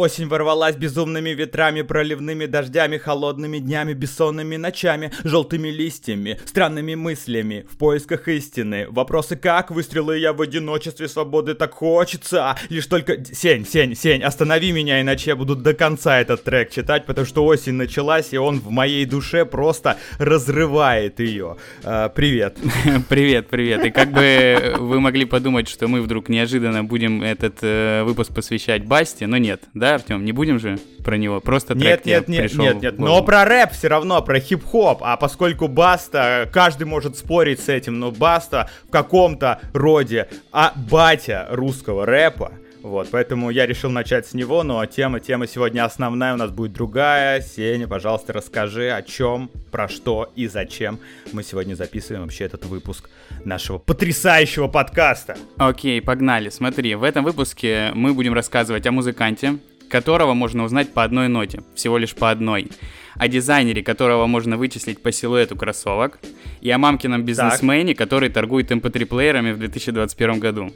Осень ворвалась безумными ветрами, проливными дождями, холодными днями, бессонными ночами, желтыми листьями, странными мыслями, в поисках истины. Вопросы как, выстрелы я в одиночестве, свободы так хочется. Лишь только... Сень, Сень, Сень, останови меня, иначе я буду до конца этот трек читать, потому что осень началась, и он в моей душе просто разрывает ее. А, привет. Привет, привет. И как бы вы могли подумать, что мы вдруг неожиданно будем этот э, выпуск посвящать Басте, но нет, да? Артем? Не будем же про него? Просто нет, нет, нет, нет, нет. Но про рэп все равно, про хип-хоп. А поскольку Баста, каждый может спорить с этим, но Баста в каком-то роде а батя русского рэпа. Вот, поэтому я решил начать с него, но тема, тема сегодня основная у нас будет другая. Сеня, пожалуйста, расскажи, о чем, про что и зачем мы сегодня записываем вообще этот выпуск нашего потрясающего подкаста. Окей, погнали. Смотри, в этом выпуске мы будем рассказывать о музыканте, которого можно узнать по одной ноте, всего лишь по одной. О дизайнере, которого можно вычислить по силуэту кроссовок. И о мамкином бизнесмене, так. который торгует mp3-плеерами в 2021 году.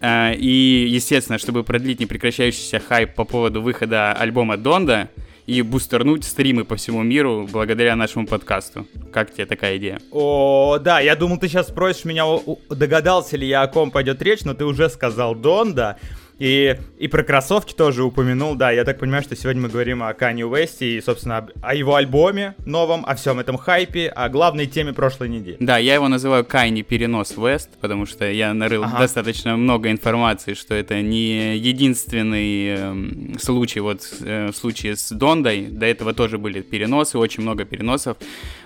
Э, и, естественно, чтобы продлить непрекращающийся хайп по поводу выхода альбома Донда, и бустернуть стримы по всему миру благодаря нашему подкасту. Как тебе такая идея? О, да, я думал, ты сейчас спросишь меня, догадался ли я, о ком пойдет речь, но ты уже сказал Донда. И, и про кроссовки тоже упомянул, да, я так понимаю, что сегодня мы говорим о Канье Уэсте и, собственно, об, о его альбоме новом, о всем этом хайпе, о главной теме прошлой недели. Да, я его называю Кайни перенос Вест, потому что я нарыл ага. достаточно много информации, что это не единственный э, случай, вот э, в случае с Дондой, до этого тоже были переносы, очень много переносов,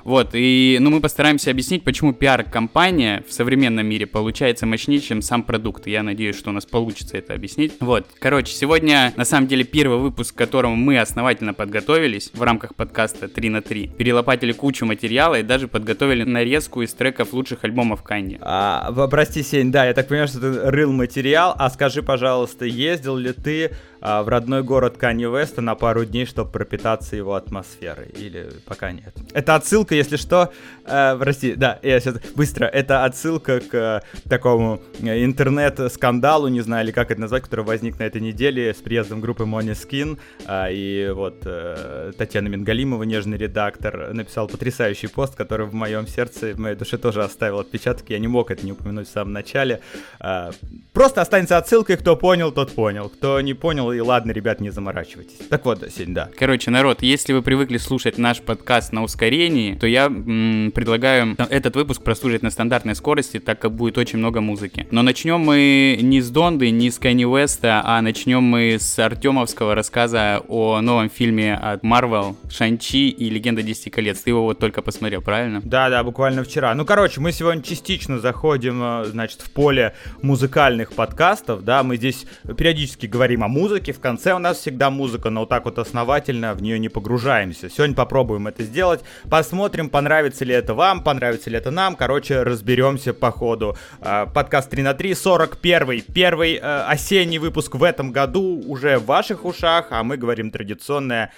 вот, и, ну, мы постараемся объяснить, почему пиар-компания в современном мире получается мощнее, чем сам продукт, я надеюсь, что у нас получится это объяснить объяснить. Вот, короче, сегодня на самом деле первый выпуск, к которому мы основательно подготовились в рамках подкаста 3 на 3. Перелопатили кучу материала и даже подготовили нарезку из треков лучших альбомов Канди. А, прости, Сень, да, я так понимаю, что ты рыл материал, а скажи, пожалуйста, ездил ли ты в родной город Канни Веста на пару дней, чтобы пропитаться его атмосферой? Или пока нет? Это отсылка, если что, э, прости, да, я сейчас быстро, это отсылка к э, такому э, интернет-скандалу, не знаю, или как это назвать, который возник на этой неделе с приездом группы Måneskin. А, и вот э, Татьяна Мингалимова, нежный редактор, написал потрясающий пост, который в моем сердце, в моей душе тоже оставил отпечаток. Я не мог это не упомянуть в самом начале. А, просто останется отсылкой, кто понял, тот понял. Кто не понял, и ладно, ребят, не заморачивайтесь. Так вот, Сень, да. Короче, народ, если вы привыкли слушать наш подкаст на ускорении, то я м- предлагаю этот выпуск прослушать на стандартной скорости, так как будет очень много музыки. Но начнем мы не с Донды, не с Kanye Уэста, а начнем мы с Артемовского рассказа о новом фильме от Marvel «Шанчи и Легенда Десяти колец». Ты его вот только посмотрел, правильно? Да, да, буквально вчера. Ну, короче, мы сегодня частично заходим, э, значит, в поле музыкальных подкастов, да, мы здесь периодически говорим о музыке, в конце у нас всегда музыка, но вот так вот основательно в нее не погружаемся. Сегодня попробуем это сделать, посмотрим, понравится ли это вам, понравится ли это нам, короче, разберемся по ходу. Э, подкаст 3 на 3, 41 первый э, осенний выпуск в этом году уже в ваших ушах, а мы говорим традиционное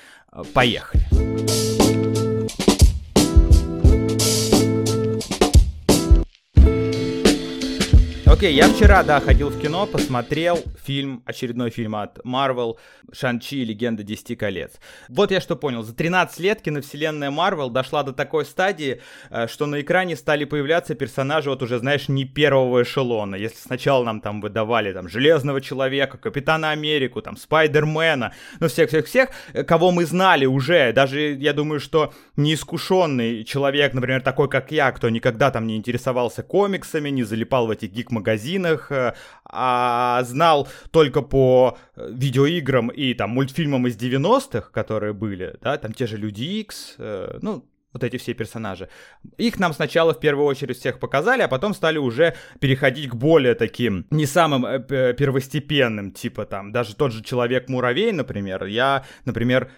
«Поехали!» Окей, я вчера, да, ходил в кино, посмотрел фильм, очередной фильм от Marvel, Шанчи, Легенда Десяти колец. Вот я что понял, за 13 лет киновселенная Marvel дошла до такой стадии, э, что на экране стали появляться персонажи, вот уже, знаешь, не первого эшелона. Если сначала нам там выдавали там Железного Человека, Капитана Америку, там Спайдермена, ну всех-всех-всех, э, кого мы знали уже, даже, я думаю, что неискушенный человек, например, такой, как я, кто никогда там не интересовался комиксами, не залипал в этих гик магазинах, э, а знал только по э, видеоиграм и там мультфильмам из 90-х, которые были, да, там те же Люди Икс, э, ну, вот эти все персонажи. Их нам сначала в первую очередь всех показали, а потом стали уже переходить к более таким, не самым первостепенным, типа там, даже тот же Человек-муравей, например. Я, например,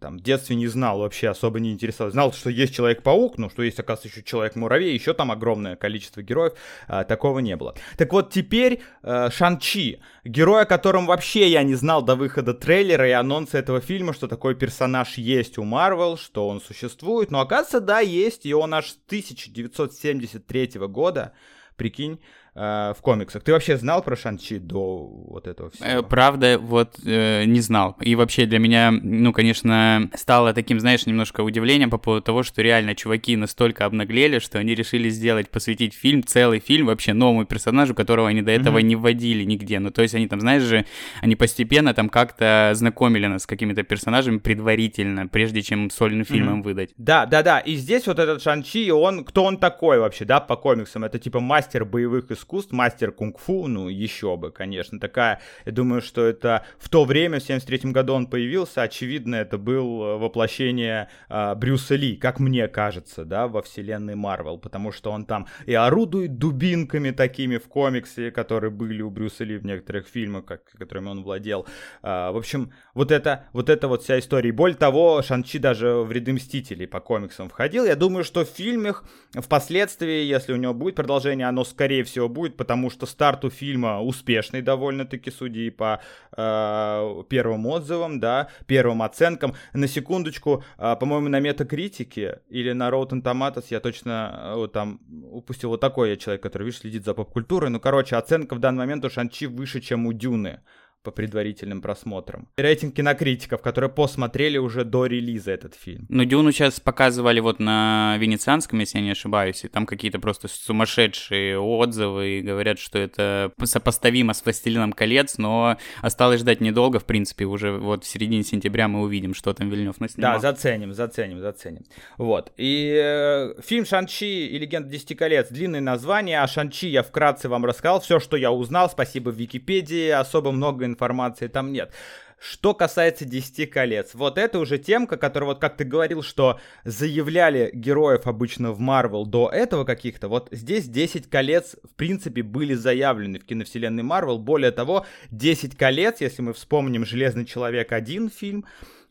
там, в детстве не знал, вообще особо не интересовался. Знал, что есть Человек-паук, но что есть, оказывается, еще Человек-муравей, еще там огромное количество героев, а, такого не было. Так вот, теперь э, Шан-Чи, герой, о котором вообще я не знал до выхода трейлера и анонса этого фильма, что такой персонаж есть у Марвел, что он существует, но оказывается, да, есть, и он аж с 1973 года, прикинь, э, в комиксах. Ты вообще знал про Шанчи до вот этого всего? Э, правда, вот э, не знал. И вообще для меня, ну, конечно, стало таким, знаешь, немножко удивлением по поводу того, что реально чуваки настолько обнаглели, что они решили сделать, посвятить фильм, целый фильм вообще новому персонажу, которого они до этого mm-hmm. не вводили нигде. Ну, то есть они там, знаешь же, они постепенно там как-то знакомили нас с какими-то персонажами предварительно, прежде чем сольным фильмом mm-hmm. выдать. Да, да, да. И здесь вот этот Шанчи, он, кто он такой вообще, да, по комиксам? Это типа мастер боевых искусств, мастер кунг-фу, ну, еще бы, конечно. Такая, я думаю, что это в то время, в 73 году он появился, очевидно, это был э, воплощение э, Брюса Ли, как мне кажется, да, во вселенной Марвел, потому что он там и орудует дубинками такими в комиксе, которые были у Брюса Ли в некоторых фильмах, как, которыми он владел. Э, в общем, вот это, вот это вот вся история. И более того, Шанчи даже в ряды Мстителей по комиксам входил. Я думаю, что в фильмах впоследствии, если у него будет продолжение, оно скорее всего будет, потому что старт у фильма успешный довольно-таки, судя по э, первым отзывам, да, первым оценкам. На секундочку, э, по-моему, на метакритике или на Rotten Tomatoes, я точно э, там упустил вот такой я человек, который, видишь, следит за поп-культурой. Ну, короче, оценка в данный момент у Шанчи выше, чем у Дюны по предварительным просмотрам. Рейтинг кинокритиков, которые посмотрели уже до релиза этот фильм. Ну, Дюну сейчас показывали вот на Венецианском, если я не ошибаюсь, и там какие-то просто сумасшедшие отзывы, и говорят, что это сопоставимо с «Властелином колец», но осталось ждать недолго, в принципе, уже вот в середине сентября мы увидим, что там Вильнев наснимал. Да, заценим, заценим, заценим. Вот, и э, фильм «Шанчи» и «Легенда десяти колец» длинное название, а «Шанчи» я вкратце вам рассказал, все, что я узнал, спасибо Википедии, особо много информации там нет. Что касается 10 колец, вот это уже темка, которая, вот как ты говорил, что заявляли героев обычно в Марвел до этого каких-то, вот здесь 10 колец, в принципе, были заявлены в киновселенной Марвел. Более того, 10 колец, если мы вспомним «Железный человек 1» фильм,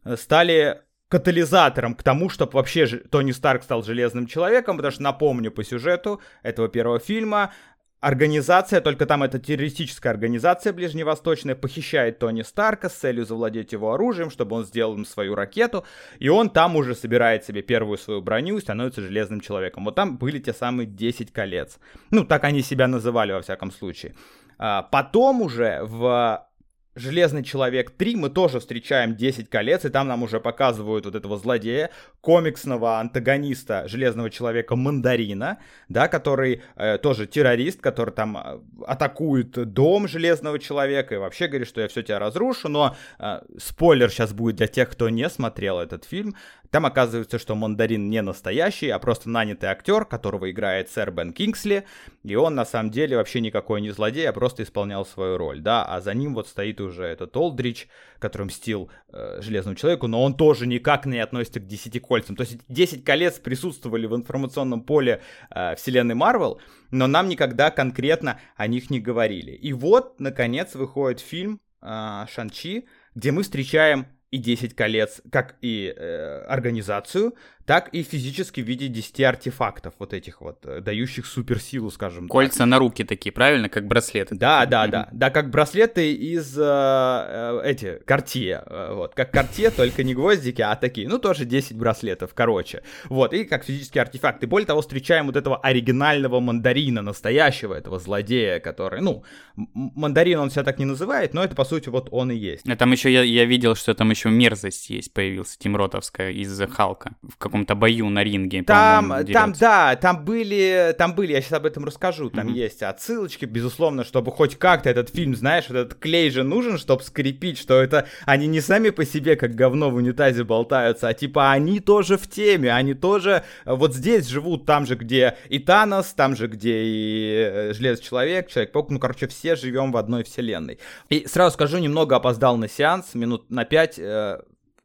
э, стали катализатором к тому, чтобы вообще Тони Старк стал Железным Человеком, потому что, напомню по сюжету этого первого фильма, Организация, только там это террористическая организация ближневосточная, похищает Тони Старка с целью завладеть его оружием, чтобы он сделал им свою ракету, и он там уже собирает себе первую свою броню и становится железным человеком. Вот там были те самые 10 колец. Ну, так они себя называли во всяком случае. А потом уже в Железный человек 3 мы тоже встречаем 10 колец, и там нам уже показывают вот этого злодея, комиксного антагониста Железного человека Мандарина, да, который э, тоже террорист, который там э, атакует дом Железного человека и вообще говорит, что я все тебя разрушу, но э, спойлер сейчас будет для тех, кто не смотрел этот фильм, там оказывается, что Мандарин не настоящий, а просто нанятый актер, которого играет сэр Бен Кингсли, и он на самом деле вообще никакой не злодей, а просто исполнял свою роль, да, а за ним вот стоит уже этот Олдрич, который мстил э, Железному Человеку, но он тоже никак не относится к Десяти Кольцам. То есть Десять колец присутствовали в информационном поле э, вселенной Марвел, но нам никогда конкретно о них не говорили. И вот, наконец, выходит фильм э, Шанчи, где мы встречаем и 10 колец, как и э, организацию, так и физически в виде 10 артефактов вот этих вот, э, дающих суперсилу, скажем Кольца так. на руки такие, правильно? Как браслеты. Да, да, да. Да, как браслеты из э, э, эти, Картье. Э, вот, как Картье, только не гвоздики, а такие. Ну, тоже 10 браслетов, короче. Вот, и как физические артефакты. Более того, встречаем вот этого оригинального мандарина, настоящего этого злодея, который, ну, мандарин он себя так не называет, но это, по сути, вот он и есть. А там еще я, я видел, что там еще мерзость есть, появился Тим Ротовская из Халка. В каком-то бою на ринге. Там, там, да, там были, там были, я сейчас об этом расскажу, там mm-hmm. есть отсылочки, безусловно, чтобы хоть как-то этот фильм, знаешь, этот клей же нужен, чтобы скрепить, что это они не сами по себе как говно в унитазе болтаются, а типа они тоже в теме, они тоже вот здесь живут, там же, где и Танос, там же, где и э, Железный Человек, Человек-паук, ну, короче, все живем в одной вселенной. И сразу скажу, немного опоздал на сеанс, минут на пять, э,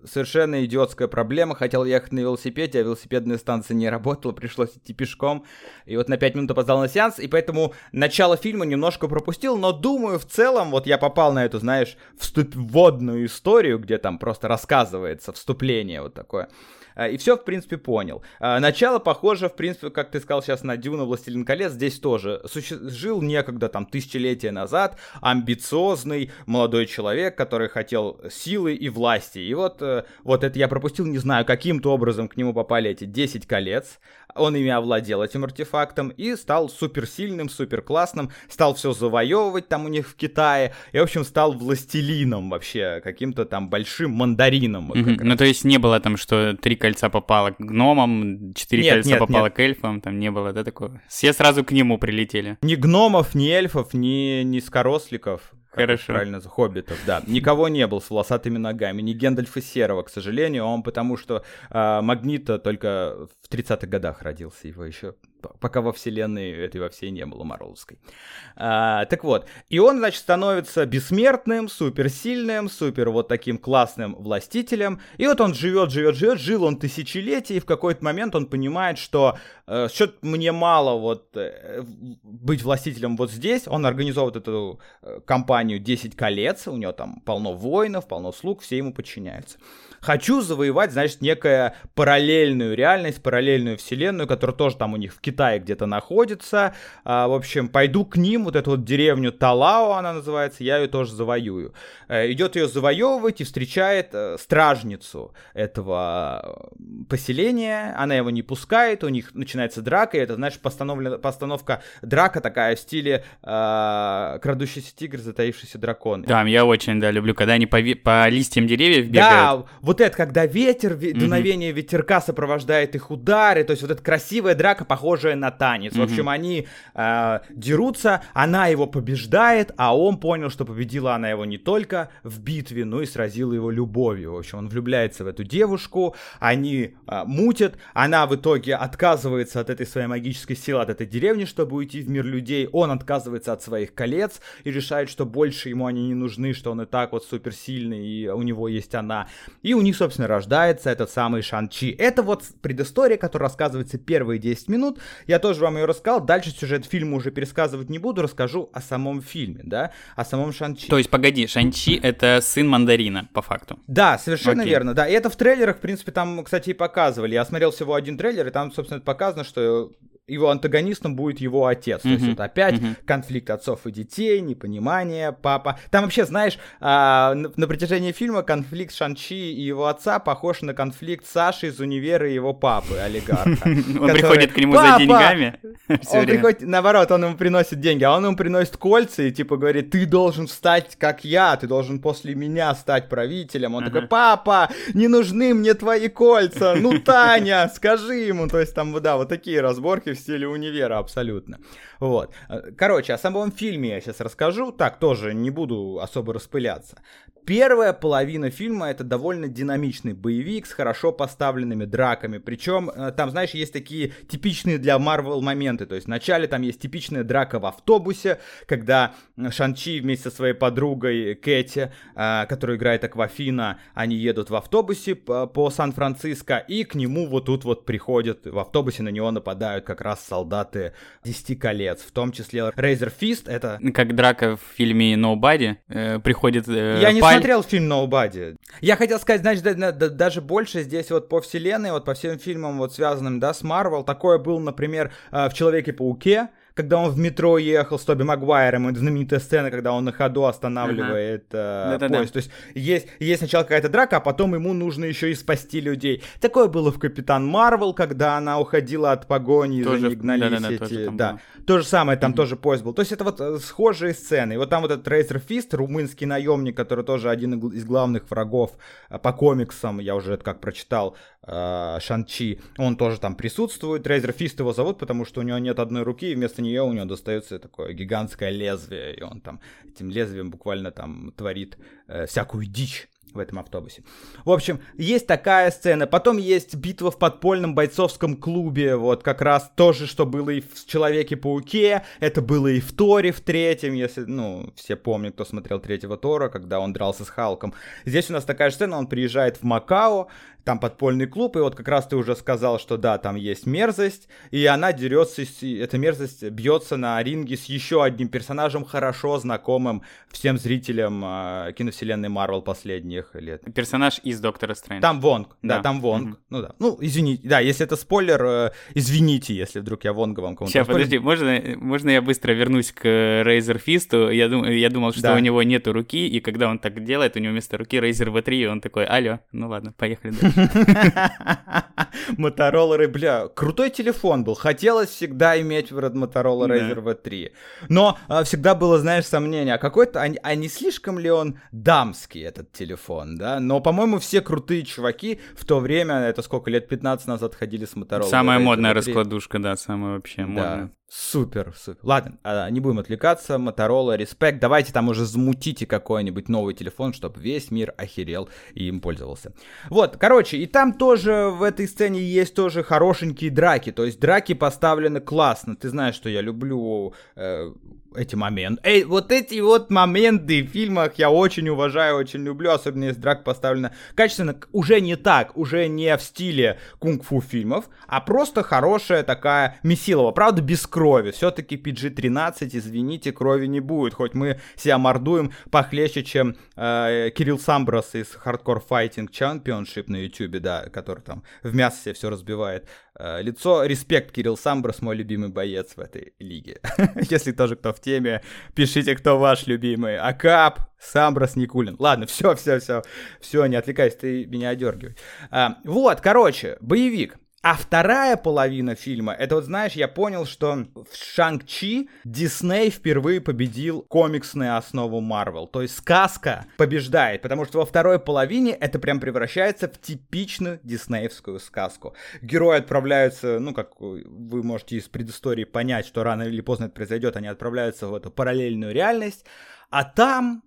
совершенно идиотская проблема. Хотел ехать на велосипеде, а велосипедная станция не работала, пришлось идти пешком. И вот на 5 минут опоздал на сеанс, и поэтому начало фильма немножко пропустил, но думаю, в целом, вот я попал на эту, знаешь, вступ вводную историю, где там просто рассказывается вступление вот такое. Э, и все, в принципе, понял. Э, начало похоже, в принципе, как ты сказал сейчас на Дюна Властелин колец, здесь тоже суще... жил некогда, там, тысячелетия назад, амбициозный молодой человек, который хотел силы и власти. И вот вот это я пропустил, не знаю, каким-то образом к нему попали эти 10 колец, он ими овладел этим артефактом и стал суперсильным, суперклассным, стал все завоевывать там у них в Китае, и, в общем, стал властелином вообще, каким-то там большим мандарином. Mm-hmm. Ну, то есть не было там, что три кольца попало к гномам, четыре нет, кольца нет, попало нет. к эльфам, там не было, да, такого? Все сразу к нему прилетели. Ни гномов, ни эльфов, ни, ни скоросликов. Хорошо. Правильно, хоббитов, да. Никого не был с волосатыми ногами, ни Гендальфа Серого, к сожалению, он потому что э, Магнита только в 30-х годах родился, его еще пока во вселенной этой во всей не было Марвеловской. А, так вот, и он, значит, становится бессмертным, суперсильным, супер вот таким классным властителем, и вот он живет, живет, живет, жил он тысячелетия, и в какой-то момент он понимает, что э, что мне мало вот э, быть властителем вот здесь, он организовывает эту э, компанию 10 колец, у него там полно воинов, полно слуг, все ему подчиняются хочу завоевать, значит, некая параллельную реальность, параллельную вселенную, которая тоже там у них в Китае где-то находится. А, в общем, пойду к ним, вот эту вот деревню Талао она называется, я ее тоже завоюю. Э, идет ее завоевывать и встречает э, стражницу этого э, поселения, она его не пускает, у них начинается драка, и это, знаешь, постановка драка такая в стиле э, крадущийся тигр, затаившийся дракон. Да, я очень, да, люблю, когда они по, по листьям деревьев бегают. Да, вот вот это, когда ветер, mm-hmm. дуновение ветерка сопровождает их удары, то есть вот эта красивая драка, похожая на танец. Mm-hmm. В общем, они э, дерутся, она его побеждает, а он понял, что победила она его не только в битве, но и сразила его любовью. В общем, он влюбляется в эту девушку, они э, мутят, она в итоге отказывается от этой своей магической силы, от этой деревни, чтобы уйти в мир людей, он отказывается от своих колец и решает, что больше ему они не нужны, что он и так вот суперсильный, и у него есть она. И у них, собственно, рождается этот самый Шан-Чи. Это вот предыстория, которая рассказывается первые 10 минут. Я тоже вам ее рассказал. Дальше сюжет фильма уже пересказывать не буду. Расскажу о самом фильме, да, о самом Шан-Чи. То есть, погоди, Шан-Чи — это сын Мандарина, по факту. Да, совершенно Окей. верно, да. И это в трейлерах, в принципе, там, кстати, и показывали. Я смотрел всего один трейлер, и там, собственно, показано, что его антагонистом будет его отец. Mm-hmm. То есть это опять mm-hmm. конфликт отцов и детей, непонимание, папа. Там вообще, знаешь, а, на, на протяжении фильма конфликт Шанчи и его отца похож на конфликт Саши из универа и его папы, олигарха. Он приходит к нему за деньгами. Он приходит, наоборот, он ему приносит деньги, а он ему приносит кольца и типа говорит, ты должен стать как я, ты должен после меня стать правителем. Он такой, папа, не нужны мне твои кольца, ну, Таня, скажи ему. То есть там, да, вот такие разборки стиле универа абсолютно. Вот. Короче, о самом фильме я сейчас расскажу. Так, тоже не буду особо распыляться. Первая половина фильма это довольно динамичный боевик с хорошо поставленными драками. Причем э, там, знаешь, есть такие типичные для Марвел моменты. То есть вначале там есть типичная драка в автобусе, когда Шанчи вместе со своей подругой Кэти, э, которая играет Аквафина, они едут в автобусе по Сан-Франциско, и к нему вот тут вот приходят, в автобусе на него нападают как раз солдаты 10 колец, в том числе Рейзер Фист, это... Как драка в фильме Nobody, э, приходит... Э, Я не смотрел фильм Nobody. Я хотел сказать, значит, да, да, даже больше здесь вот по вселенной, вот по всем фильмам вот связанным, да, с Марвел, такое было, например, э, в Человеке-пауке, когда он в метро ехал с Тоби Магуайром, это знаменитая сцена, когда он на ходу останавливает uh-huh. э, поезд. То есть есть, есть сначала какая-то драка, а потом ему нужно еще и спасти людей. Такое было в Капитан Марвел, когда она уходила от погони, тоже, за ней гнались да, да, эти... Тоже да. То же самое, там uh-huh. тоже поезд был. То есть это вот э, схожие сцены. И вот там вот этот Рейзер Фист, румынский наемник, который тоже один из главных врагов э, по комиксам, я уже это как прочитал, Шанчи, он тоже там присутствует. Рейзер Фист его зовут, потому что у него нет одной руки, и вместо нее у него достается такое гигантское лезвие, и он там этим лезвием буквально там творит э, всякую дичь в этом автобусе. В общем, есть такая сцена. Потом есть битва в подпольном бойцовском клубе. Вот как раз то же, что было и в Человеке-пауке. Это было и в Торе в третьем, если, ну, все помнят, кто смотрел третьего Тора, когда он дрался с Халком. Здесь у нас такая же сцена, он приезжает в Макао, там подпольный клуб, и вот как раз ты уже сказал, что да, там есть мерзость, и она дерется, эта мерзость бьется на ринге с еще одним персонажем, хорошо знакомым всем зрителям э, киновселенной Марвел последних лет. Персонаж из Доктора Стрэндж. Там Вонг, да, да там Вонг. Mm-hmm. Ну да, ну извините, да, если это спойлер, э, извините, если вдруг я Вонга вам кому-то Сейчас, подожди, можно, можно я быстро вернусь к Razer Fist? Я, дум, я думал, что да. у него нету руки, и когда он так делает, у него вместо руки Razer V3, и он такой, алло, ну ладно, поехали Мотороллеры, бля, крутой телефон был, хотелось всегда иметь в Motorola Razer V3, но а, всегда было, знаешь, сомнение, а какой-то, а, а не слишком ли он дамский, этот телефон, да? Но, по-моему, все крутые чуваки в то время, это сколько, лет 15 назад ходили с Motorola. Самая модная раскладушка, да, самая вообще модная. Супер, супер. Ладно, а, не будем отвлекаться. Motorola, респект. Давайте там уже замутите какой-нибудь новый телефон, чтобы весь мир охерел и им пользовался. Вот, короче, и там тоже в этой сцене есть тоже хорошенькие драки. То есть драки поставлены классно. Ты знаешь, что я люблю э, эти моменты. Эй, вот эти вот моменты в фильмах я очень уважаю, очень люблю, особенно если драк поставлена качественно, уже не так, уже не в стиле кунг-фу фильмов, а просто хорошая такая месилова, правда без крови, все-таки PG-13, извините, крови не будет, хоть мы себя мордуем похлеще, чем э, Кирилл Самброс из Hardcore Fighting Championship на YouTube, да, который там в мясо все разбивает. Э, лицо, респект, Кирилл Самброс, мой любимый боец в этой лиге. Если тоже кто в теме, пишите, кто ваш любимый. Акап, Самброс, Никулин. Ладно, все, все, все, все, не отвлекайся, ты меня одергивай. А, вот, короче, боевик. А вторая половина фильма, это вот знаешь, я понял, что в Шанг-Чи Дисней впервые победил комиксную основу Марвел. То есть сказка побеждает, потому что во второй половине это прям превращается в типичную диснеевскую сказку. Герои отправляются, ну как вы можете из предыстории понять, что рано или поздно это произойдет, они отправляются в эту параллельную реальность, а там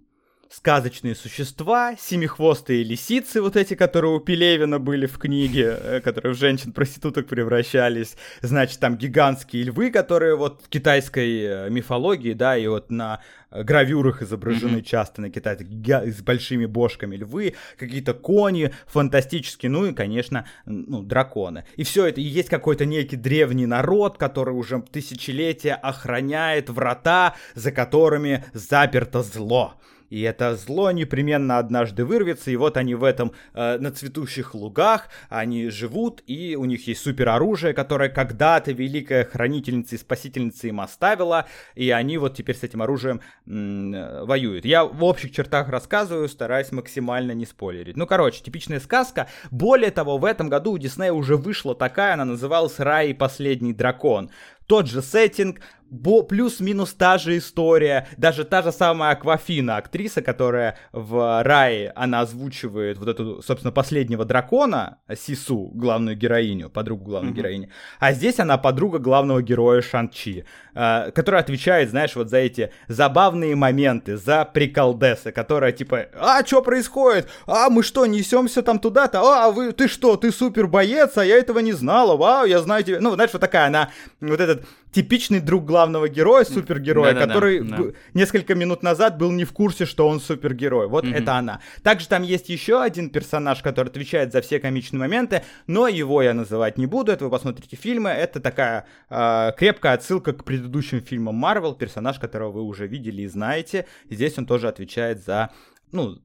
сказочные существа, семихвостые лисицы, вот эти, которые у Пелевина были в книге, э, которые в женщин-проституток превращались, значит, там гигантские львы, которые вот в китайской э, мифологии, да, и вот на гравюрах изображены mm-hmm. часто на китайцах с большими бошками львы, какие-то кони фантастические, ну и, конечно, ну, драконы. И все это, и есть какой-то некий древний народ, который уже тысячелетия охраняет врата, за которыми заперто зло. И это зло непременно однажды вырвется, и вот они в этом, э, на цветущих лугах, они живут, и у них есть супероружие, которое когда-то великая хранительница и спасительница им оставила, и они вот теперь с этим оружием м- воюют. Я в общих чертах рассказываю, стараюсь максимально не спойлерить. Ну, короче, типичная сказка. Более того, в этом году у Диснея уже вышла такая, она называлась «Рай и последний дракон». Тот же сеттинг, плюс-минус та же история, даже та же самая Аквафина, актриса, которая в Рае, она озвучивает вот эту, собственно, последнего дракона, Сису, главную героиню, подругу главной mm-hmm. героини, а здесь она подруга главного героя Шанчи, э, которая отвечает, знаешь, вот за эти забавные моменты, за приколдесы, которая типа, а, что происходит? А, мы что, несемся там туда-то? А, вы, ты что, ты супер боец, а я этого не знала, вау, я знаю тебя. Ну, знаешь, вот такая она, вот этот типичный друг главного героя, супергероя, да, который да, да. несколько минут назад был не в курсе, что он супергерой. Вот mm-hmm. это она. Также там есть еще один персонаж, который отвечает за все комичные моменты, но его я называть не буду. Это вы посмотрите фильмы. Это такая э, крепкая отсылка к предыдущим фильмам Marvel, персонаж, которого вы уже видели и знаете. Здесь он тоже отвечает за ну,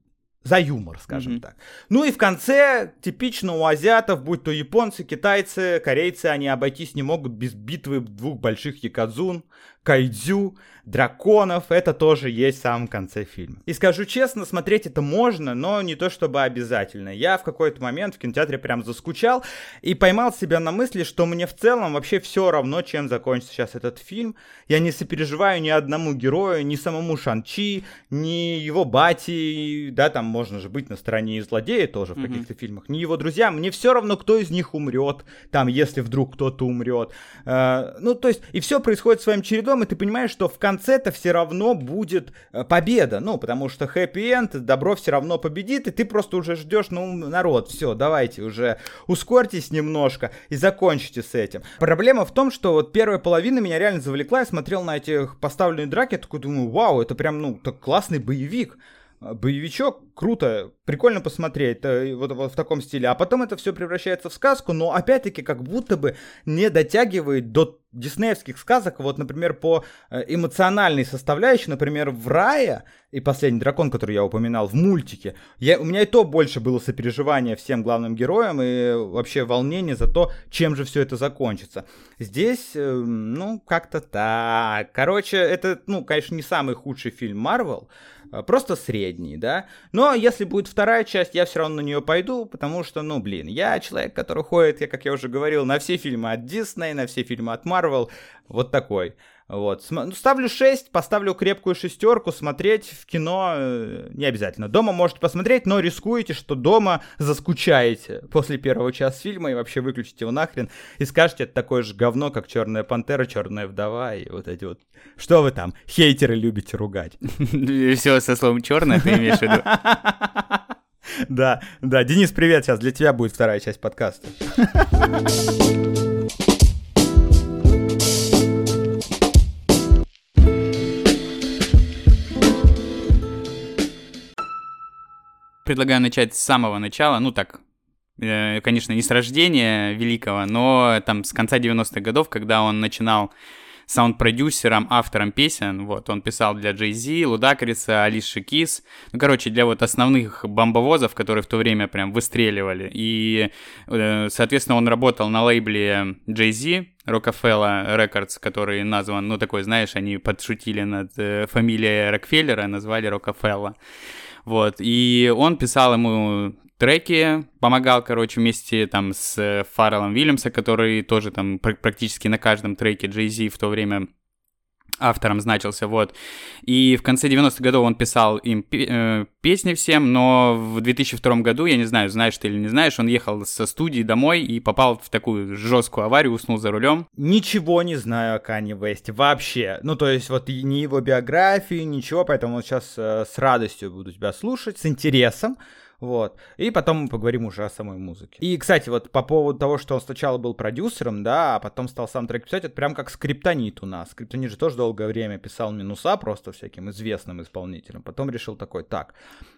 за юмор, скажем mm-hmm. так. Ну и в конце, типично у азиатов, будь то японцы, китайцы, корейцы, они обойтись не могут без битвы двух больших якадзун, кайдзю, драконов, это тоже есть в самом конце фильма. И скажу честно, смотреть это можно, но не то чтобы обязательно. Я в какой-то момент в кинотеатре прям заскучал и поймал себя на мысли, что мне в целом вообще все равно, чем закончится сейчас этот фильм. Я не сопереживаю ни одному герою, ни самому Шанчи, ни его бати, да, там можно же быть на стороне и злодея тоже в mm-hmm. каких-то фильмах, ни его друзьям. Мне все равно, кто из них умрет, там, если вдруг кто-то умрет. Э, ну, то есть, и все происходит своим чередом, и ты понимаешь, что в конце-то все равно будет э, победа. Ну, потому что хэппи-энд, добро все равно победит, и ты просто уже ждешь, ну, народ, все, давайте уже ускорьтесь немножко и закончите с этим. Проблема в том, что вот первая половина меня реально завлекла, я смотрел на эти поставленные драки, я такой думаю, вау, это прям, ну, так классный боевик боевичок, круто, прикольно посмотреть э, вот, вот в таком стиле, а потом это все превращается в сказку, но опять-таки как будто бы не дотягивает до диснеевских сказок, вот, например, по э, эмоциональной составляющей, например, в Рае и Последний дракон, который я упоминал в мультике, я, у меня и то больше было сопереживание всем главным героям и вообще волнение за то, чем же все это закончится. Здесь, э, ну, как-то так. Короче, это, ну, конечно, не самый худший фильм Марвел, просто средний, да. Но если будет вторая часть, я все равно на нее пойду, потому что, ну, блин, я человек, который ходит, я, как я уже говорил, на все фильмы от Disney, на все фильмы от Marvel, вот такой. Вот. Ну, ставлю 6, поставлю крепкую шестерку, смотреть в кино э, не обязательно. Дома можете посмотреть, но рискуете, что дома заскучаете после первого часа фильма и вообще выключите его нахрен и скажете, это такое же говно, как Черная Пантера, Черная Вдова и вот эти вот. Что вы там, хейтеры любите ругать? Все со словом черное ты имеешь в виду? Да, да. Денис, привет, сейчас для тебя будет вторая часть подкаста. Предлагаю начать с самого начала, ну так, э, конечно, не с рождения великого, но там с конца 90-х годов, когда он начинал саунд-продюсером, автором песен, вот, он писал для Джей Зи, Лудакриса, Алиши Кис, ну, короче, для вот основных бомбовозов, которые в то время прям выстреливали, и, э, соответственно, он работал на лейбле Джей Зи, Rockefeller Records, который назван, ну, такой, знаешь, они подшутили над э, фамилией Рокфеллера, назвали Rockefeller. Вот, и он писал ему треки, помогал, короче, вместе там с Фарреллом Вильямса, который тоже там практически на каждом треке Jay Z в то время автором значился, вот. И в конце 90-х годов он писал им э, песни всем, но в 2002 году, я не знаю, знаешь ты или не знаешь, он ехал со студии домой и попал в такую жесткую аварию, уснул за рулем. Ничего не знаю о Кане Весте вообще. Ну, то есть вот ни его биографии, ничего, поэтому сейчас э, с радостью буду тебя слушать, с интересом. Вот. И потом мы поговорим уже о самой музыке. И, кстати, вот по поводу того, что он сначала был продюсером, да, а потом стал сам трек писать, это прям как скриптонит у нас. Скриптонит же тоже долгое время писал минуса просто всяким известным исполнителям. Потом решил такой, так,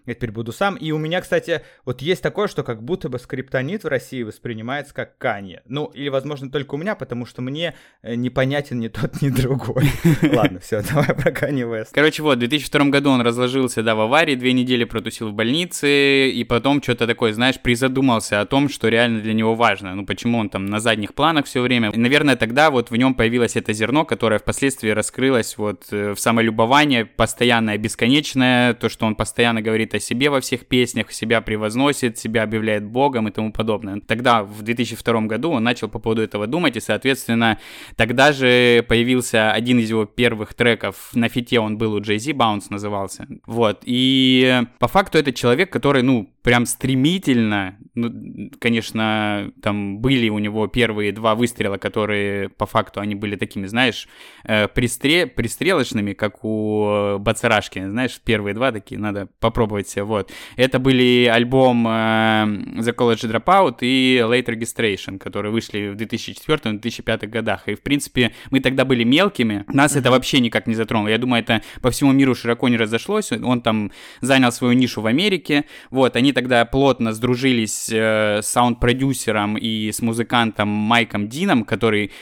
я теперь буду сам. И у меня, кстати, вот есть такое, что как будто бы скриптонит в России воспринимается как Канье. Ну, или, возможно, только у меня, потому что мне э, непонятен ни тот, ни другой. Ладно, все, давай про Канье Вест. Короче, вот, в 2002 году он разложился, да, в аварии, две недели протусил в больнице, и потом что-то такое, знаешь, призадумался о том, что реально для него важно. Ну, почему он там на задних планах все время. И, наверное, тогда вот в нем появилось это зерно, которое впоследствии раскрылось вот э, в самолюбование, постоянное, бесконечное, то, что он постоянно говорит о себе во всех песнях, себя превозносит, себя объявляет богом и тому подобное. Тогда, в 2002 году, он начал по поводу этого думать, и, соответственно, тогда же появился один из его первых треков. На фите он был у Jay Z, Bounce назывался. Вот. И по факту это человек, который, ну, прям стремительно, ну, конечно, там были у него первые два выстрела, которые по факту они были такими, знаешь, э, пристре... пристрелочными, как у Бацарашки, знаешь, первые два такие, надо попробовать вот. Это были альбом э, The College Dropout и Late Registration, которые вышли в 2004-2005 годах, и, в принципе, мы тогда были мелкими, нас это вообще никак не затронуло, я думаю, это по всему миру широко не разошлось, он там занял свою нишу в Америке, вот, они тогда плотно сдружились э, с саунд-продюсером и с музыкантом Майком Дином, который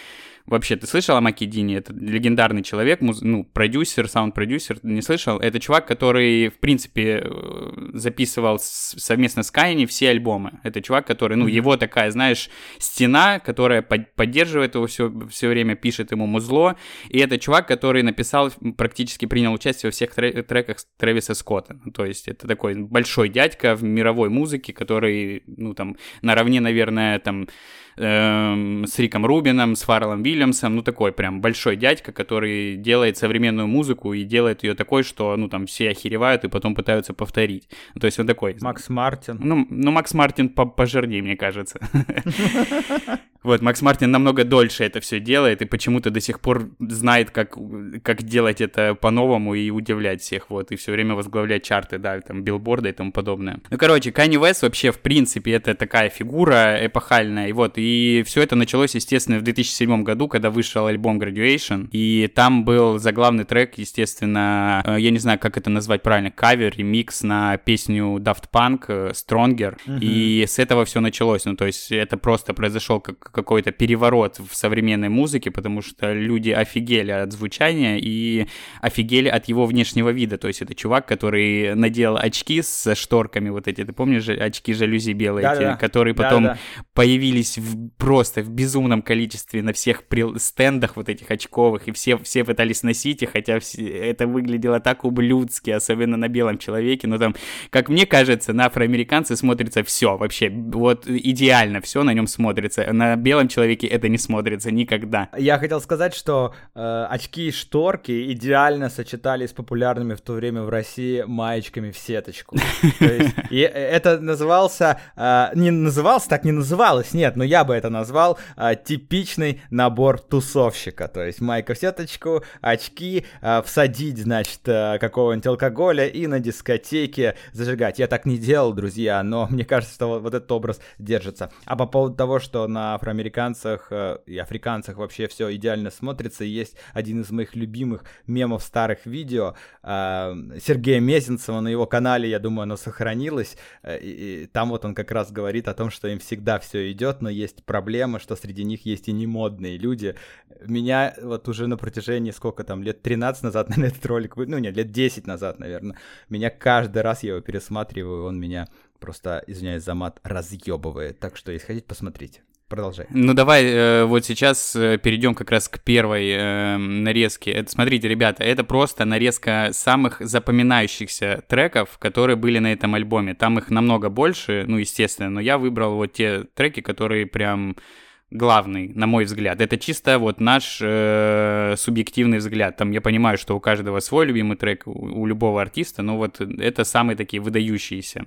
Вообще, ты слышал о Маки Дини? Это легендарный человек, муз... ну, продюсер, саунд-продюсер, не слышал? Это чувак, который, в принципе, э, записывал совместно с Кайни все альбомы. Это чувак, который, ну, mm-hmm. его такая, знаешь, стена, которая под... поддерживает его все, все время, пишет ему музло. И это чувак, который написал, практически принял участие во всех треках Трэвиса Скотта. Ну, то есть это такой большой дядька в мировой музыке, который, ну, там, наравне, наверное, там, эм, с Риком Рубином, с Фарреллом Вильямсом, ну такой прям большой дядька, который делает современную музыку и делает ее такой, что, ну там все охеревают и потом пытаются повторить. То есть он такой... Макс Мартин. Ну, ну Макс Мартин пожирнее, мне кажется. Вот, Макс Мартин намного дольше это все делает и почему-то до сих пор знает, как, как делать это по-новому и удивлять всех, вот, и все время возглавлять чарты, да, там, билборды и тому подобное. Ну, короче, Kanye West вообще, в принципе, это такая фигура эпохальная, и вот, и все это началось, естественно, в 2007 году, когда вышел альбом Graduation, и там был заглавный трек, естественно, э, я не знаю, как это назвать правильно, кавер, ремикс на песню Daft Punk э, Stronger, uh-huh. и с этого все началось, ну, то есть это просто произошел как какой-то переворот в современной музыке, потому что люди офигели от звучания и офигели от его внешнего вида, то есть это чувак, который надел очки с шторками вот эти, ты помнишь, очки жалюзи белые, да, эти, да. которые потом да, да. появились в, просто в безумном количестве на всех стендах вот этих очковых, и все, все пытались носить их, хотя все... это выглядело так ублюдски, особенно на белом человеке, но там, как мне кажется, на афроамериканце смотрится все вообще, вот идеально все на нем смотрится, на белом человеке это не смотрится никогда. Я хотел сказать, что э, очки и шторки идеально сочетались с популярными в то время в России маечками в сеточку. И это назывался, э, не назывался, так не называлось, нет, но я бы это назвал э, типичный набор тусовщика. То есть майка в сеточку, очки, э, всадить, значит, какого-нибудь алкоголя и на дискотеке зажигать. Я так не делал, друзья, но мне кажется, что вот этот образ держится. А по поводу того, что на афроамериканцах и африканцах вообще все идеально смотрится, есть один из моих любимых мемов старых видео Сергея Мезенцева на его канале, я думаю, оно сохранилось. Э, и, и там вот он как раз говорит о том, что им всегда все идет, но есть проблема, что среди них есть и немодные люди. Меня вот уже на протяжении сколько там, лет 13 назад, наверное, этот ролик, ну нет, лет 10 назад, наверное, меня каждый раз я его пересматриваю, он меня просто, извиняюсь за мат, разъебывает. Так что, если хотите, посмотрите. Продолжай. Ну давай э, вот сейчас э, перейдем как раз к первой э, нарезке. Это, смотрите, ребята, это просто нарезка самых запоминающихся треков, которые были на этом альбоме. Там их намного больше, ну естественно, но я выбрал вот те треки, которые прям главный, на мой взгляд. Это чисто вот наш э, субъективный взгляд. Там я понимаю, что у каждого свой любимый трек, у, у любого артиста, но вот это самые такие выдающиеся.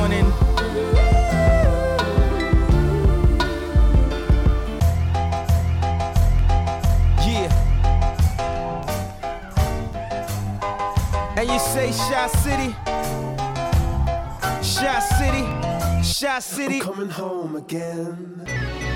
say Shy City? Shy City? Shy City? I'm coming home again.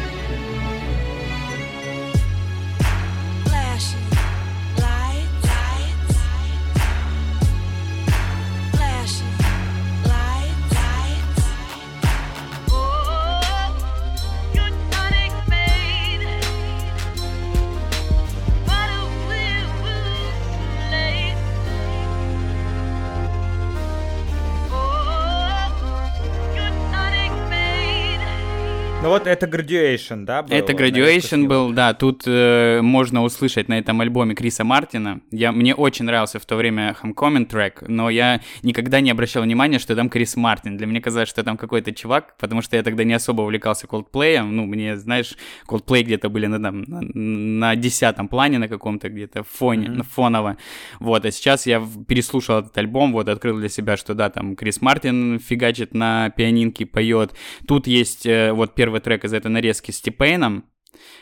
Ну вот это Graduation, да? Был, это Graduation был, да. Тут э, можно услышать на этом альбоме Криса Мартина. Я, мне очень нравился в то время Homecoming трек, но я никогда не обращал внимания, что там Крис Мартин. Для меня казалось, что там какой-то чувак, потому что я тогда не особо увлекался Coldplay. Ну, мне, знаешь, Coldplay где-то были на, там, на, на десятом плане на каком-то где-то фоне, mm-hmm. фоново. Вот, а сейчас я переслушал этот альбом, вот, открыл для себя, что да, там Крис Мартин фигачит на пианинке, поет. Тут есть э, вот первый первый трек из этой нарезки с Типейном,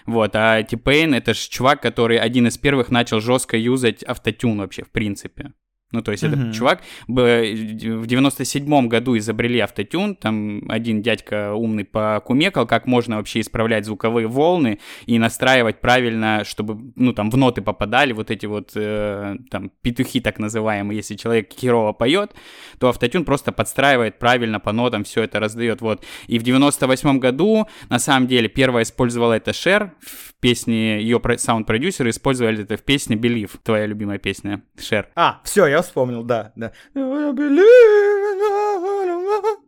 вот, а Типейн это же чувак, который один из первых начал жестко юзать автотюн вообще, в принципе. Ну, то есть mm-hmm. этот чувак в 97-м году изобрели автотюн, там один дядька умный покумекал, как можно вообще исправлять звуковые волны и настраивать правильно, чтобы, ну, там, в ноты попадали вот эти вот, э, там, петухи так называемые, если человек херово поет, то автотюн просто подстраивает правильно по нотам, все это раздает, вот. И в 98-м году, на самом деле, первая использовала это Шер в песне, ее саунд-продюсеры использовали это в песне Believe, твоя любимая песня, Шер. А, все, я вспомнил, да, да.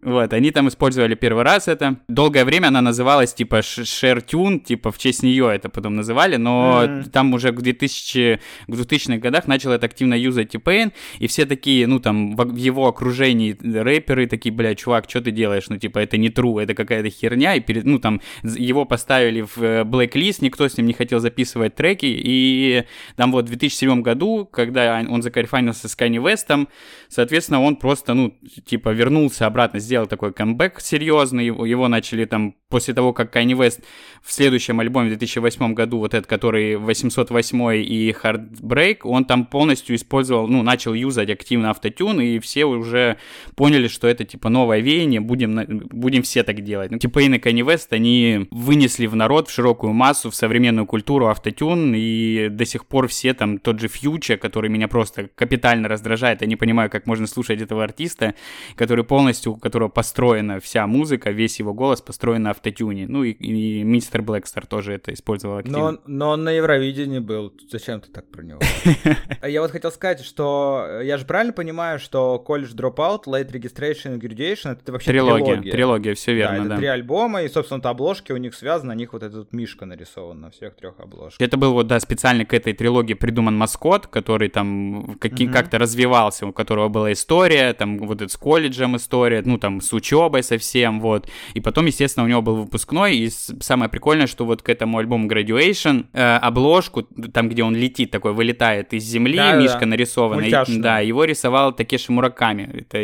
Вот, они там использовали первый раз это. Долгое время она называлась типа Tune, типа в честь нее это потом называли, но mm-hmm. там уже к 2000 к 2000-х годах начал это активно юзать T-Pain, и все такие, ну там в его окружении рэперы такие, бля, чувак, что ты делаешь? Ну типа это не true, это какая-то херня, и перед, ну там его поставили в э, blacklist, никто с ним не хотел записывать треки, и там вот в 2007 году, когда он закарифанился с Kanye West, соответственно, он просто, ну, типа вернулся обратно, сделал сделал такой камбэк серьезный, его, начали там, после того, как Kanye West в следующем альбоме в 2008 году, вот этот, который 808 и Heartbreak, он там полностью использовал, ну, начал юзать активно автотюн, и все уже поняли, что это, типа, новое веяние, будем, будем все так делать. Ну, типа, и на Kanye West, они вынесли в народ, в широкую массу, в современную культуру автотюн, и до сих пор все там, тот же Фьюча, который меня просто капитально раздражает, я не понимаю, как можно слушать этого артиста, который полностью, у которого которого построена вся музыка, весь его голос построен на автотюне. Ну и, и мистер Блэкстер тоже это использовал активно. Но, но он на Евровидении был. Зачем ты так про него? Я вот хотел сказать, что э, я же правильно понимаю, что колледж Dropout, Late Registration и Graduation это вообще трилогия. Трилогия, все верно, да. это три альбома, и, собственно, обложки у них связаны, на них вот этот мишка нарисован на всех трех обложках. Это был вот, да, специально к этой трилогии придуман маскот, который там как-то развивался, у которого была история, там вот с колледжем история, ну там с учебой совсем, вот. И потом, естественно, у него был выпускной, и самое прикольное, что вот к этому альбому Graduation э, обложку, там, где он летит, такой вылетает из земли, да, мишка да. нарисованная, да, его рисовал Такеши Мураками, это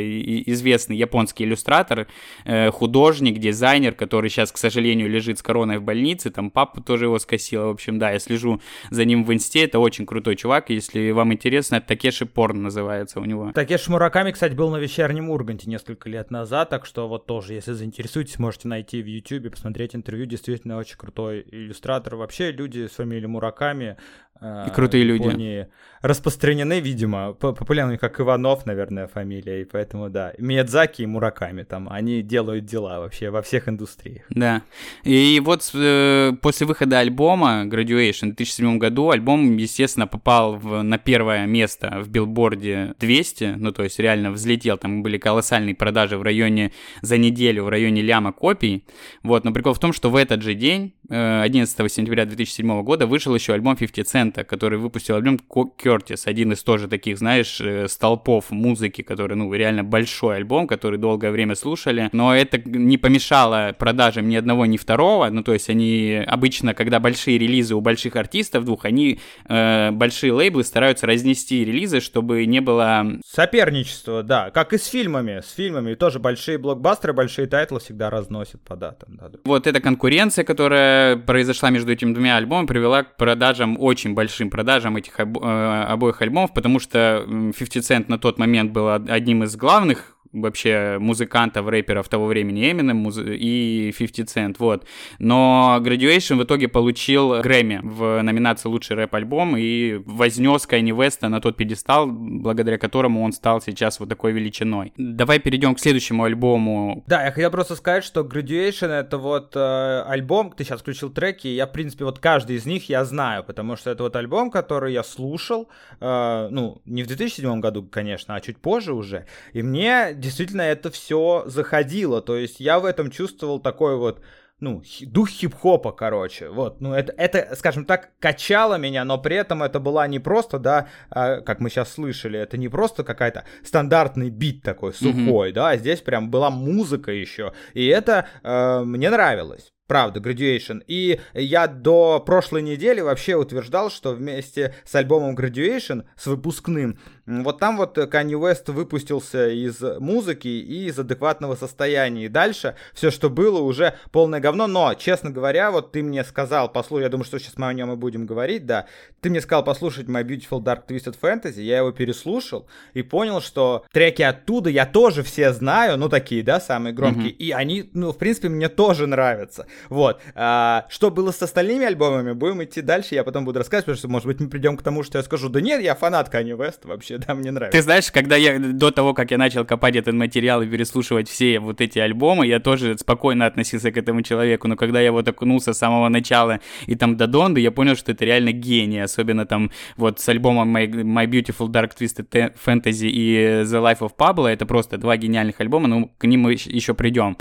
известный японский иллюстратор, э, художник, дизайнер, который сейчас, к сожалению, лежит с короной в больнице, там папа тоже его скосила, в общем, да, я слежу за ним в инсте, это очень крутой чувак, если вам интересно, это Такеши Порн называется у него. Такеши Мураками, кстати, был на вечернем Урганте несколько лет назад, так что вот тоже, если заинтересуетесь, можете найти в YouTube, посмотреть интервью, действительно очень крутой иллюстратор. Вообще люди с фамилией Мураками и крутые люди. Распространены, видимо, популярны как Иванов, наверное, фамилия, и поэтому, да, Миядзаки и Мураками там, они делают дела вообще во всех индустриях. Да, и вот э, после выхода альбома Graduation в 2007 году альбом, естественно, попал в, на первое место в билборде 200, ну, то есть реально взлетел, там были колоссальные продажи в районе, за неделю в районе ляма копий, вот, но прикол в том, что в этот же день, 11 э, сентября 2007 года, вышел еще альбом 50 Cent Кента, который выпустил альбом Кертис, один из тоже таких, знаешь, э, столпов музыки, который, ну, реально большой альбом, который долгое время слушали, но это не помешало продажам ни одного, ни второго, ну, то есть они обычно, когда большие релизы у больших артистов двух, они, э, большие лейблы стараются разнести релизы, чтобы не было... Соперничество, да, как и с фильмами, с фильмами, тоже большие блокбастеры, большие тайтлы всегда разносят по датам. Да. Вот эта конкуренция, которая произошла между этими двумя альбомами, привела к продажам очень большим продажам этих э, обоих альбомов, потому что 50 Cent на тот момент был одним из главных вообще музыкантов, рэперов того времени Eminem муз... и 50 Cent, вот. Но Graduation в итоге получил Грэмми в номинации «Лучший рэп-альбом» и вознес Кайни Веста на тот пьедестал, благодаря которому он стал сейчас вот такой величиной. Давай перейдем к следующему альбому. Да, я хотел просто сказать, что Graduation — это вот э, альбом, ты сейчас включил треки, я, в принципе, вот каждый из них я знаю, потому что это вот альбом, который я слушал, э, ну, не в 2007 году, конечно, а чуть позже уже, и мне действительно это все заходило. То есть я в этом чувствовал такой вот ну, дух хип-хопа, короче, вот, ну, это, это, скажем так, качало меня, но при этом это была не просто, да, а, как мы сейчас слышали, это не просто какая-то стандартный бит такой сухой, mm-hmm. да, а здесь прям была музыка еще, и это э, мне нравилось. Правда, Graduation. И я до прошлой недели вообще утверждал, что вместе с альбомом Graduation, с выпускным, вот там вот Kanye West выпустился из музыки и из адекватного состояния. И дальше все, что было, уже полное говно. Но, честно говоря, вот ты мне сказал, послушай, я думаю, что сейчас мы о нем и будем говорить, да. Ты мне сказал послушать My Beautiful Dark Twisted Fantasy, я его переслушал и понял, что треки оттуда я тоже все знаю, ну такие, да, самые громкие, mm-hmm. и они, ну, в принципе, мне тоже нравятся. Вот. А, что было с остальными альбомами, будем идти дальше, я потом буду рассказывать, потому что, может быть, мы придем к тому, что я скажу, да нет, я фанат Kanye West, вообще, да, мне нравится. Ты знаешь, когда я, до того, как я начал копать этот материал и переслушивать все вот эти альбомы, я тоже спокойно относился к этому человеку, но когда я вот окунулся с самого начала и там до Донды, я понял, что это реально гений, особенно там вот с альбомом My, My Beautiful Dark Twisted Fantasy и The Life of Pablo, это просто два гениальных альбома, но к ним мы еще придем.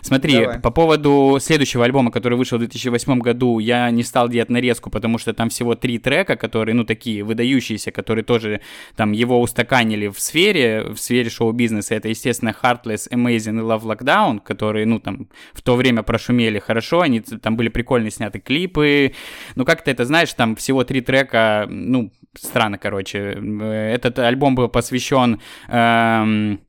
Смотри, Давай. по поводу следующего альбома, который вышел в 2008 году, я не стал делать нарезку, потому что там всего три трека, которые, ну, такие выдающиеся, которые тоже там его устаканили в сфере, в сфере шоу-бизнеса. Это, естественно, Heartless, Amazing и Love Lockdown, которые, ну, там, в то время прошумели хорошо, они там были прикольно сняты клипы. Ну, как-то это, знаешь, там всего три трека, ну, странно, короче. Этот альбом был посвящен эм,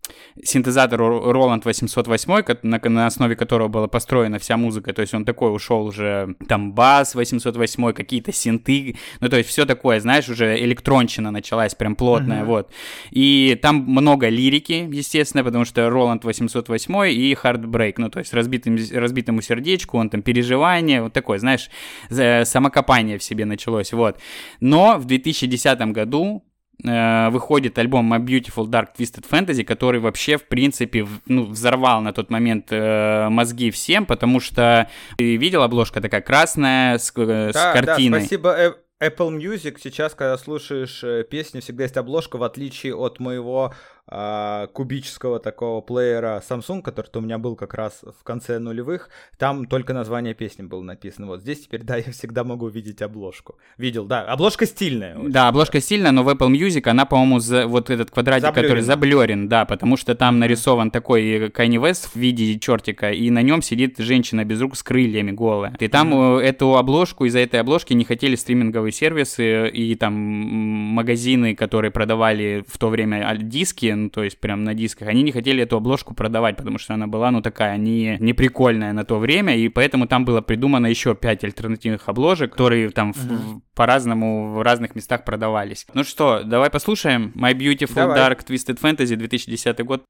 синтезатору Roland 808, на, на основе которого была построена вся музыка. То есть он такой ушел уже, там, бас 808, какие-то синты. Ну, то есть все такое, знаешь, уже электронщина началась прям плотная, uh-huh. вот. И там много лирики, естественно, потому что Roland 808 и Heartbreak, ну, то есть разбитым, разбитому сердечку, он там переживание, вот такое, знаешь, самокопание в себе началось, вот. Но в 2010 году э, выходит альбом My Beautiful Dark Twisted Fantasy, который вообще, в принципе, в, ну, взорвал на тот момент э, мозги всем, потому что ты видел обложка такая красная с, э, да, с картиной. Да, спасибо э, Apple Music. Сейчас, когда слушаешь э, песни, всегда есть обложка, в отличие от моего а, кубического такого плеера Samsung, который у меня был как раз в конце нулевых, там только название песни было написано. Вот здесь теперь, да, я всегда могу видеть обложку. Видел, да, обложка стильная. Очень, да, обложка стильная, но в Apple Music она, по-моему, за, вот этот квадратик, заблюрен. который заблюрен, да, потому что там нарисован такой Kanye West в виде чертика, и на нем сидит женщина без рук с крыльями голая. И там mm-hmm. эту обложку, из-за этой обложки не хотели стриминговые сервисы и там магазины, которые продавали в то время диски, ну, то есть прям на дисках, они не хотели эту обложку продавать, потому что она была, ну, такая не, не прикольная на то время, и поэтому там было придумано еще пять альтернативных обложек, которые там uh-huh. по-разному в разных местах продавались. Ну что, давай послушаем My Beautiful давай. Dark Twisted Fantasy 2010 год.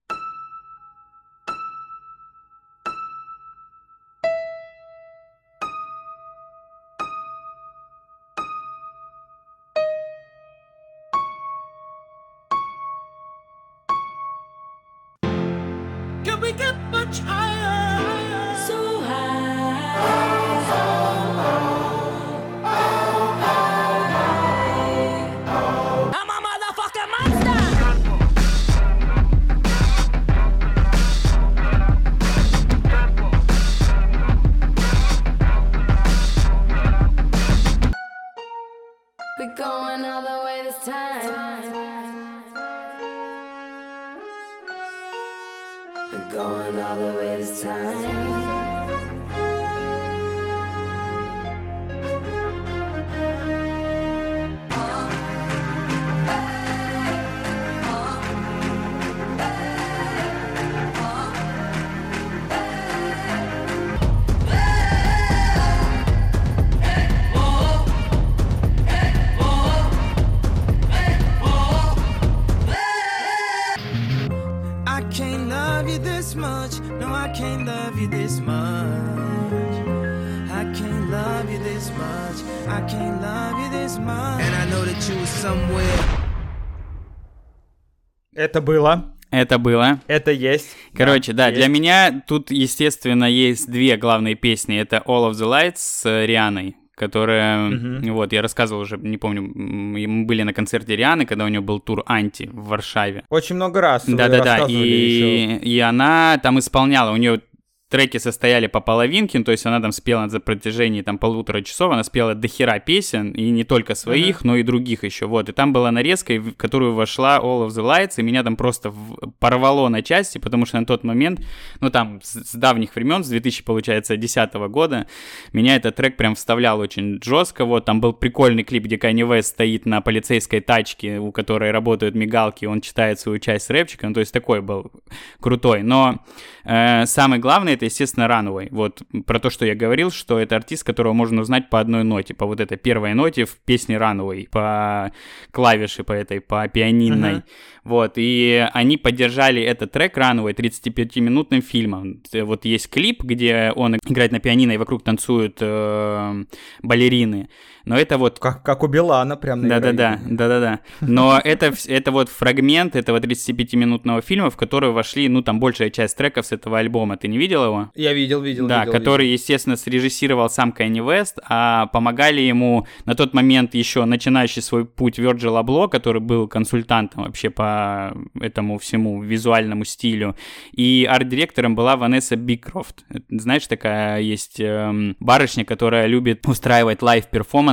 we get much higher. Это было. Это было. Это есть. Короче, да, да есть. для меня тут, естественно, есть две главные песни. Это All of the Lights с Рианой, которая, угу. вот, я рассказывал уже, не помню, мы были на концерте Рианы, когда у нее был тур Анти в Варшаве. Очень много раз. Да-да-да, и, и она там исполняла, у нее треки состояли по половинке, ну, то есть она там спела за протяжении там полутора часов, она спела до хера песен, и не только своих, uh-huh. но и других еще, вот, и там была нарезка, в которую вошла All of the Lights, и меня там просто порвало на части, потому что на тот момент, ну, там, с, с давних времен, с 2000, получается, 10 года, меня этот трек прям вставлял очень жестко, вот, там был прикольный клип, где Kanye West стоит на полицейской тачке, у которой работают мигалки, он читает свою часть с рэпчиком, ну, то есть такой был крутой, но э, самое главное, это, естественно, Runaway. Вот про то, что я говорил, что это артист, которого можно узнать по одной ноте, по вот этой первой ноте в песне Runaway, по клавиши, по этой, по пианинной. Uh-huh. Вот, и они поддержали этот трек Runaway 35-минутным фильмом. Вот есть клип, где он играет на пианино и вокруг танцуют э, балерины. Но это вот... Как, как у Билана прям на Да-да-да, да-да-да. Но это, это вот фрагмент этого 35-минутного фильма, в который вошли, ну, там, большая часть треков с этого альбома. Ты не видел его? Я видел, видел, Да, видел, который, видел. естественно, срежиссировал сам Кенни Вест, а помогали ему на тот момент еще начинающий свой путь Вирджил Абло, который был консультантом вообще по этому всему визуальному стилю. И арт-директором была Ванесса Бикрофт. Знаешь, такая есть эм, барышня, которая любит устраивать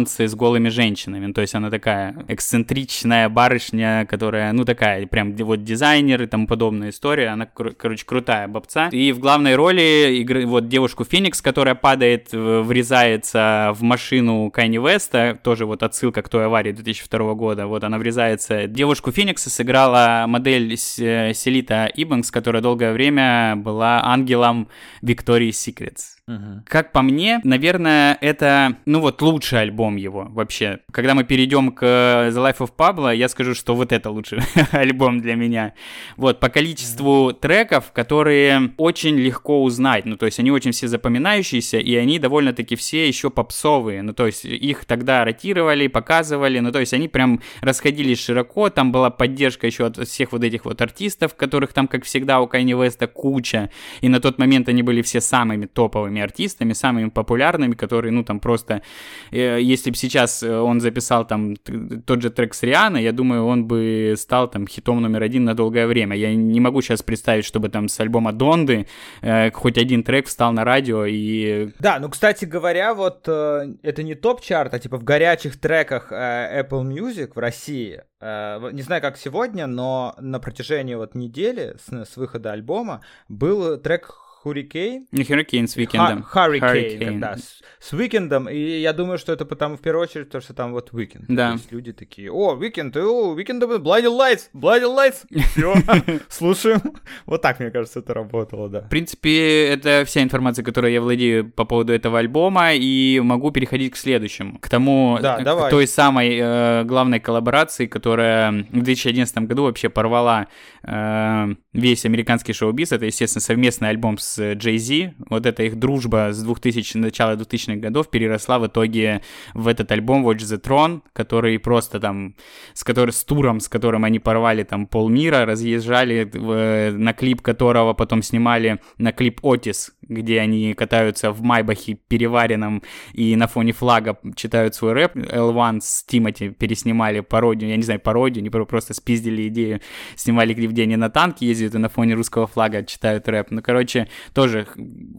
live-перформансы с голыми женщинами. То есть она такая эксцентричная барышня, которая, ну, такая прям вот дизайнер и тому подобная история. Она, короче, крутая бабца. И в главной роли игры вот девушку Феникс, которая падает, врезается в машину Канье Уэста, тоже вот отсылка к той аварии 2002 года. Вот она врезается. Девушку Феникса сыграла модель Селита Ибэнкс, которая долгое время была ангелом Виктории Секретс. Угу. Как по мне, наверное, это, ну вот, лучший альбом его вообще. Когда мы перейдем к The Life of Pablo, я скажу, что вот это лучший альбом для меня. Вот, по количеству треков, которые очень легко узнать, ну, то есть они очень все запоминающиеся, и они довольно-таки все еще попсовые, ну, то есть их тогда ротировали, показывали, ну, то есть они прям расходились широко, там была поддержка еще от всех вот этих вот артистов, которых там, как всегда, у Кайни Веста куча, и на тот момент они были все самыми топовыми артистами, самыми популярными, которые, ну, там просто, э, если бы сейчас э, он записал там тот же трек с Риана, я думаю, он бы стал там хитом номер один на долгое время. Я не могу сейчас представить, чтобы там с альбома Донды э, хоть один трек встал на радио и... Да, ну, кстати говоря, вот э, это не топ-чарт, а типа в горячих треках э, Apple Music в России э, не знаю, как сегодня, но на протяжении вот недели с, с выхода альбома был трек Hurricane. Не Hurricane с Weekendом. Hurricane, да, с, с Weekendом. И я думаю, что это потому, в первую очередь, то, что там вот Weekend. Да. То есть люди такие, о, Weekend, о, Weekend, Blinding Lights, Blinding Lights. Все, слушаем. Вот так, мне кажется, это работало, да. В принципе, это вся информация, которую я владею по поводу этого альбома, и могу переходить к следующему. К тому, да, к давай. той самой э, главной коллаборации, которая в 2011 году вообще порвала э, весь американский шоу-биз. Это, естественно, совместный альбом с Jay Z. Вот эта их дружба с 2000, начала 2000-х годов переросла в итоге в этот альбом Watch the Throne, который просто там, с, который, с туром, с которым они порвали там полмира, разъезжали, в, на клип которого потом снимали на клип Отис, где они катаются в Майбахе переваренном и на фоне флага читают свой рэп. L1 с Тимати переснимали пародию, я не знаю, пародию, не просто спиздили идею, снимали где на танке ездят и на фоне русского флага читают рэп. Ну, короче, тоже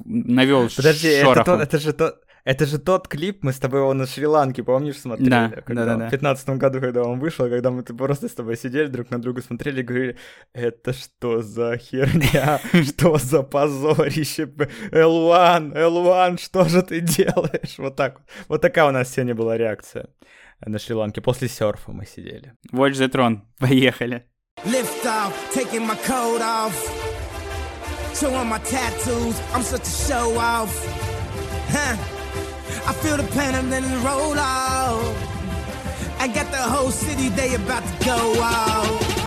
навел Подожди, это, тот, это же тот... Это же тот клип, мы с тобой его на Шри-Ланке, помнишь, смотрели? Да, когда да, да, В 15 году, когда он вышел, когда мы просто с тобой сидели, друг на друга смотрели и говорили, это что за херня, что за позорище, L1, L1, что же ты делаешь? Вот так вот. Вот такая у нас сегодня была реакция на Шри-Ланке. После серфа мы сидели. Watch the Throne, поехали. Lift off, taking my coat off. Showing my tattoos, I'm such a show off. Huh? I feel the pain and then it roll off. I got the whole city, they about to go off.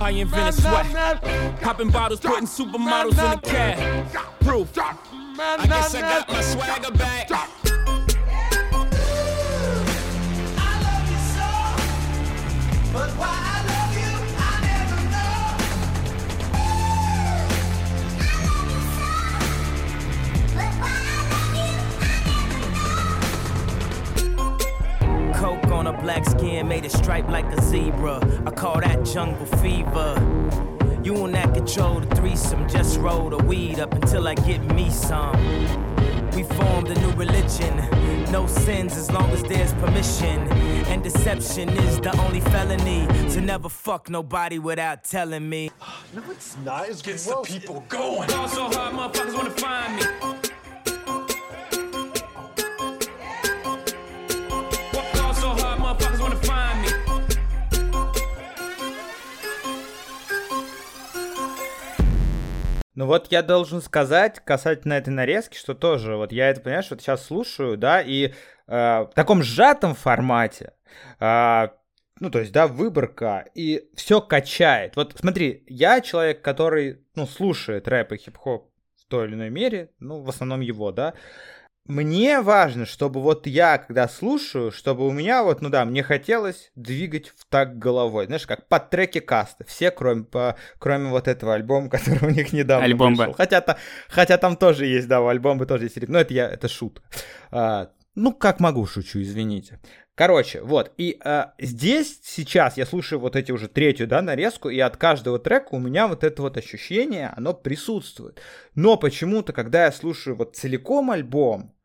I invented sweat. Popping bottles, putting supermodels in the cab. Proof. I guess I got my swagger back. But why Coke on a black skin made it stripe like a zebra. I call that jungle fever. You will not control the threesome, just roll the weed up until I get me some. We formed a new religion, no sins as long as there's permission. And deception is the only felony. To never fuck nobody without telling me. No, it's not. It's Gets the people going. Fall so hard, motherfuckers wanna find me. Ну вот я должен сказать касательно этой нарезки, что тоже, вот я это, понимаешь, вот сейчас слушаю, да, и э, в таком сжатом формате, э, ну, то есть, да, выборка, и все качает. Вот смотри, я человек, который, ну, слушает рэп и хип-хоп в той или иной мере, ну, в основном его, да, мне важно, чтобы вот я, когда слушаю, чтобы у меня вот, ну да, мне хотелось двигать в так головой. Знаешь, как под треки каста. Все, кроме, по, кроме вот этого альбома, который у них недавно Альбом вышел. Хотя, то, хотя там тоже есть, да, у альбома тоже есть. Но это я, это шут. А, ну, как могу, шучу, извините. Короче, вот, и э, здесь сейчас я слушаю вот эти уже третью, да, нарезку, и от каждого трека у меня вот это вот ощущение, оно присутствует. Но почему-то, когда я слушаю вот целиком альбом,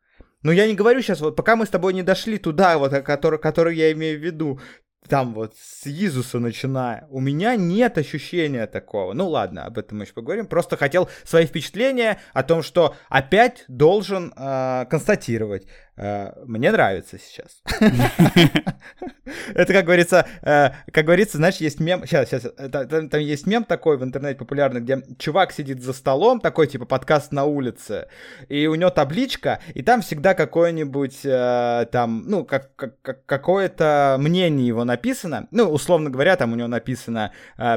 ну я не говорю сейчас, вот пока мы с тобой не дошли туда, вот, который, который я имею в виду, там вот с Иисуса начиная, у меня нет ощущения такого. Ну ладно, об этом мы еще поговорим. Просто хотел свои впечатления о том, что опять должен э, констатировать. Э, мне нравится сейчас. Это, как говорится, э, как говорится, знаешь, есть мем, сейчас, сейчас, там есть мем такой в интернете популярный, где чувак сидит за столом, такой, типа, подкаст на улице, и у него табличка, и там всегда какое-нибудь, э, там, ну, как, как, какое-то мнение его написано, ну, условно говоря, там у него написано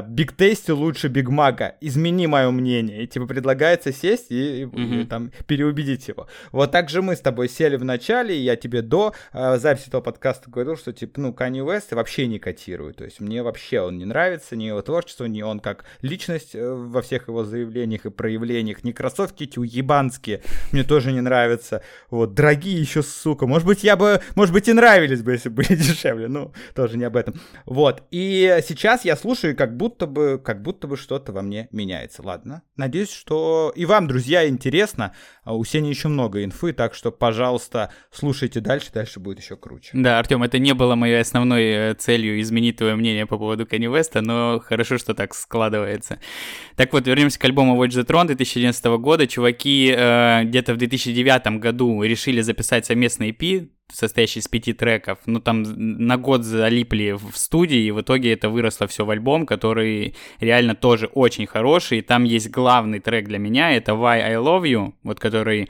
«Биг Тейсти лучше Биг Мака, измени мое мнение», и, типа, предлагается сесть и там переубедить его. Вот так же мы с тобой сели в начале, начале, я тебе до э, записи этого подкаста говорил, что, типа, ну, Kanye West вообще не котирую. То есть мне вообще он не нравится, ни его творчество, ни он как личность э, во всех его заявлениях и проявлениях. Ни кроссовки эти уебанские мне тоже не нравятся. Вот, дорогие еще, сука. Может быть, я бы, может быть, и нравились бы, если бы были дешевле. Ну, тоже не об этом. Вот, и сейчас я слушаю, как будто бы, как будто бы что-то во мне меняется. Ладно, надеюсь, что и вам, друзья, интересно. А у Сени еще много инфы, так что, пожалуйста, слушайте дальше, дальше будет еще круче. Да, Артем, это не было моей основной э, целью изменить твое мнение по поводу Кани Веста, но хорошо, что так складывается. Так вот, вернемся к альбому Watch the Throne 2011 года. Чуваки э, где-то в 2009 году решили записать совместный EP, состоящий из пяти треков, ну там на год залипли в студии, и в итоге это выросло все в альбом, который реально тоже очень хороший, и там есть главный трек для меня, это Why I Love You, вот который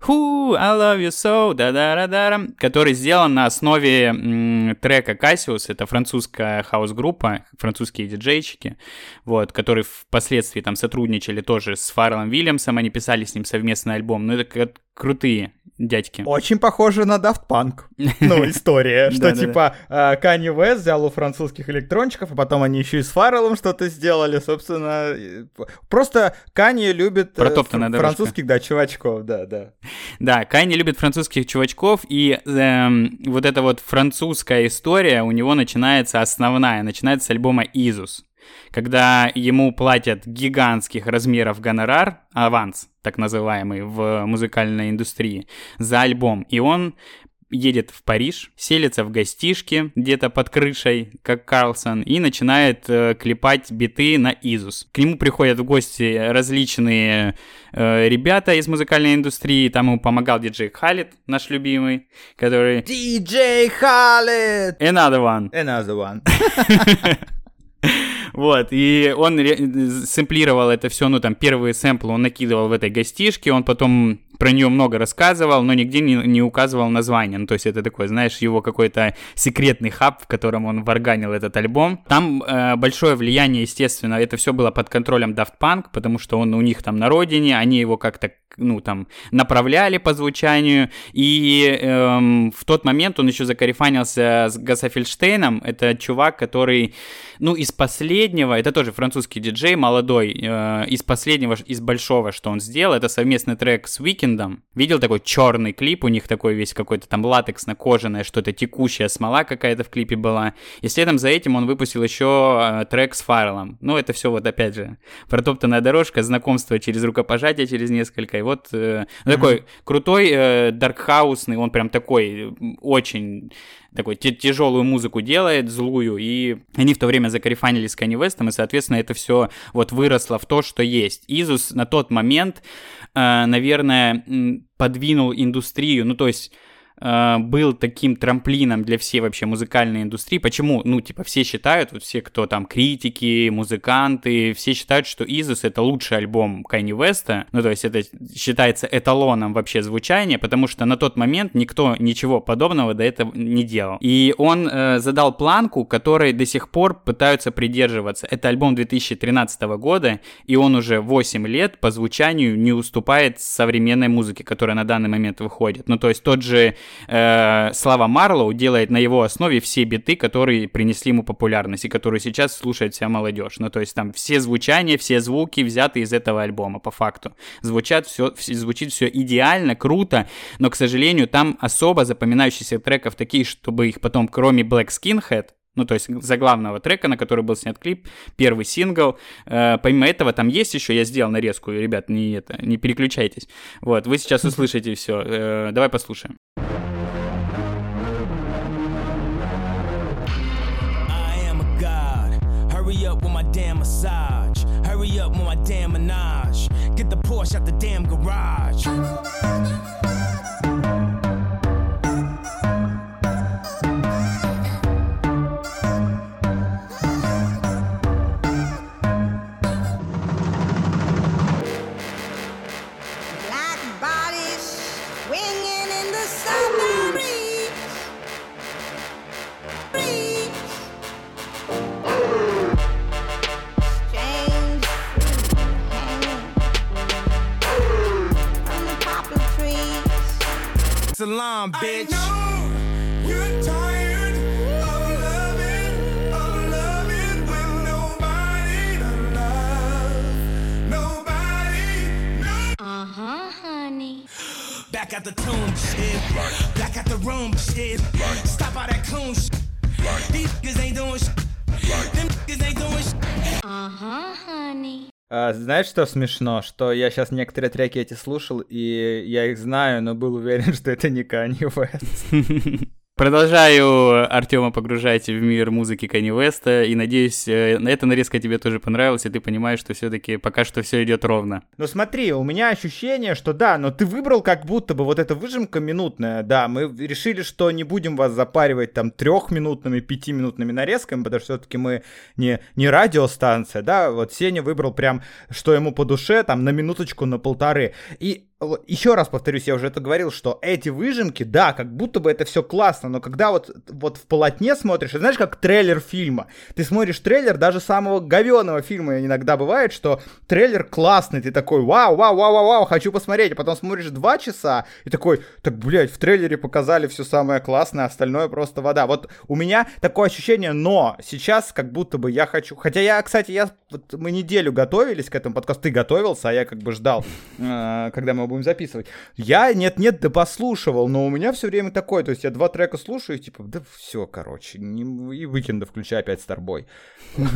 Who I Love You So, да да да да который сделан на основе м, трека Cassius, это французская хаос-группа, французские диджейчики, вот, которые впоследствии там сотрудничали тоже с Фарреллом Вильямсом, они писали с ним совместный альбом, ну это крутые дядьки. Очень похоже на Daft Punk. Ну, история, что типа Kanye West взял у французских электрончиков, а потом они еще и с Фарреллом что-то сделали, собственно. Просто Kanye любит э, французских, да, чувачков, да, да. Да, Kanye любит французских чувачков, и эм, вот эта вот французская история у него начинается основная, начинается с альбома «Изус» когда ему платят гигантских размеров гонорар, аванс, так называемый, в музыкальной индустрии, за альбом. И он едет в Париж, селится в гостишке где-то под крышей, как Карлсон, и начинает э, клепать биты на Изус. К нему приходят в гости различные э, ребята из музыкальной индустрии, там ему помогал диджей Халит, наш любимый, который... Диджей Халит! Another one. Another one. Вот, и он сэмплировал это все, ну, там, первые сэмплы он накидывал в этой гостишке, он потом про нее много рассказывал, но нигде не, не указывал название. Ну, то есть это такой, знаешь, его какой-то секретный хаб, в котором он варганил этот альбом. Там э, большое влияние, естественно, это все было под контролем Daft Punk, потому что он у них там на родине, они его как-то, ну, там, направляли по звучанию. И эм, в тот момент он еще закарифанился с Гасафельштейном. Это чувак, который, ну, из последнего, это тоже французский диджей, молодой, э, из последнего, из большого, что он сделал, это совместный трек с Уикендом. Видел такой черный клип, у них такой весь какой-то там латексно-кожаное, что-то текущая смола какая-то в клипе была. И следом за этим он выпустил еще э, трек с Фарреллом. Ну, это все вот опять же протоптанная дорожка, знакомство через рукопожатие, через несколько. И вот э, mm-hmm. такой крутой, э, даркхаусный, он прям такой очень такой тяжелую музыку делает, злую, и они в то время закарифанились с Kanye West, и, соответственно, это все вот выросло в то, что есть. Изус на тот момент, э, наверное, подвинул индустрию, ну, то есть э, был таким трамплином для всей вообще музыкальной индустрии. Почему? Ну, типа, все считают, вот все, кто там критики, музыканты, все считают, что Изус это лучший альбом Кайни Веста. Ну, то есть это считается эталоном вообще звучания, потому что на тот момент никто ничего подобного до этого не делал. И он э, задал планку, которой до сих пор пытаются придерживаться. Это альбом 2013 года, и он уже 8 лет по звучанию не уступает современной музыке, которая на данный момент выходит. Ну, то есть тот же э, Слава Марлоу делает на его основе все биты, которые принесли ему популярность и которые сейчас слушает вся молодежь. Ну, то есть там все звучания, все звуки взяты из этого альбома, по факту. Звучат все, звучит все идеально, круто, но, к сожалению, там особо запоминающихся треков такие, чтобы их потом, кроме Black Skinhead, ну, то есть заглавного трека, на который был снят клип, первый сингл. Э, помимо этого, там есть еще, я сделал нарезку, ребят, не, это, не переключайтесь. Вот, вы сейчас услышите все. Э, давай послушаем. Menage. Get the Porsche out the damn garage. Huh, honey. Back at the tomb, shit. Back at the room, shit. Stop all that coon shit. These niggas ain't doing shit. Them niggas ain't doing shit. Uh huh, honey. А, знаешь, что смешно? Что я сейчас некоторые треки эти слушал, и я их знаю, но был уверен, что это не Kanye West. Продолжаю Артема погружать в мир музыки Кани Веста, и надеюсь, э, эта нарезка тебе тоже понравилась, и ты понимаешь, что все-таки пока что все идет ровно. Ну смотри, у меня ощущение, что да, но ты выбрал как будто бы вот эта выжимка минутная, да, мы решили, что не будем вас запаривать там трехминутными, пятиминутными нарезками, потому что все-таки мы не, не радиостанция, да, вот Сеня выбрал прям, что ему по душе, там на минуточку, на полторы, и еще раз повторюсь, я уже это говорил, что эти выжимки, да, как будто бы это все классно, но когда вот, вот в полотне смотришь, знаешь, как трейлер фильма, ты смотришь трейлер даже самого говеного фильма, иногда бывает, что трейлер классный, ты такой, вау, вау, вау, вау, вау, хочу посмотреть, а потом смотришь два часа и такой, так, блядь, в трейлере показали все самое классное, остальное просто вода. Вот у меня такое ощущение, но сейчас как будто бы я хочу, хотя я, кстати, я, вот мы неделю готовились к этому подкасту, ты готовился, а я как бы ждал, э, когда мы будем записывать. Я нет-нет, да послушивал, но у меня все время такое, то есть я два трека слушаю, типа, да все, короче, не, и выкинду, включаю опять Старбой.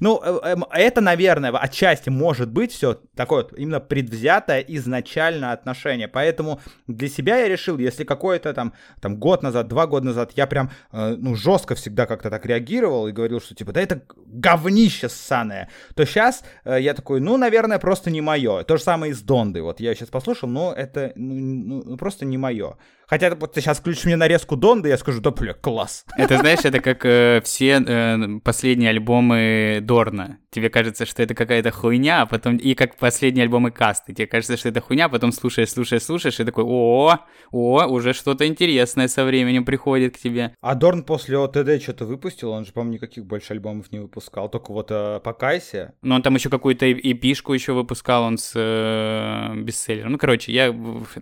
Ну, э, эм, это, наверное, отчасти может быть все такое вот именно предвзятое изначально отношение, поэтому для себя я решил, если какой-то там, там год назад, два года назад я прям, э, ну, жестко всегда как-то так реагировал и говорил, что типа, да это говнище ссаное, то сейчас э, я такой, ну, наверное, просто не мое. То же самое и с Дондой, вот я сейчас послушал, слушал, но это ну, ну, просто не мое. Хотя вот ты сейчас включишь мне нарезку Донда, я скажу, да, бля, класс. Это, знаешь, это как э, все э, последние альбомы Дорна. Тебе кажется, что это какая-то хуйня, а потом... И как последние альбомы Касты. Тебе кажется, что это хуйня, а потом слушаешь, слушаешь, слушаешь, и такой, о, о, уже что-то интересное со временем приходит к тебе. А Дорн после ОТД что-то выпустил? Он же, по-моему, никаких больше альбомов не выпускал, только вот э, «Покайся». Ну, он там еще какую-то эпишку еще выпускал, он с э, бестселлером. Ну, короче, я...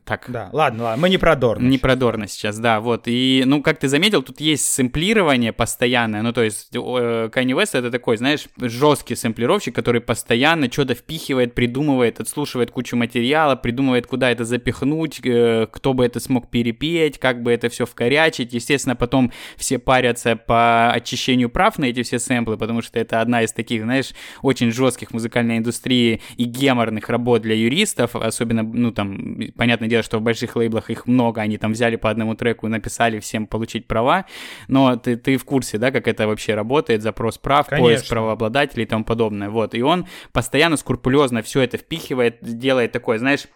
Так. Да, ладно, ладно, мы не про Дорн. Не про Дорна сейчас, да, вот. И, ну, как ты заметил, тут есть сэмплирование постоянное, ну, то есть Kanye West это такой, знаешь, жесткий сэмплировщик, который постоянно что-то впихивает, придумывает, отслушивает кучу материала, придумывает, куда это запихнуть, э, кто бы это смог перепеть, как бы это все вкорячить. Естественно, потом все парятся по очищению прав на эти все сэмплы, потому что это одна из таких, знаешь, очень жестких музыкальной индустрии и геморных работ для юристов, особенно, ну, там, понятное дело, что в больших лейблах их много, они там взяли по одному треку написали всем получить права, но ты, ты в курсе, да, как это вообще работает, запрос прав, Конечно. поиск правообладателей и тому подобное, вот, и он постоянно скрупулезно все это впихивает, делает такое, знаешь,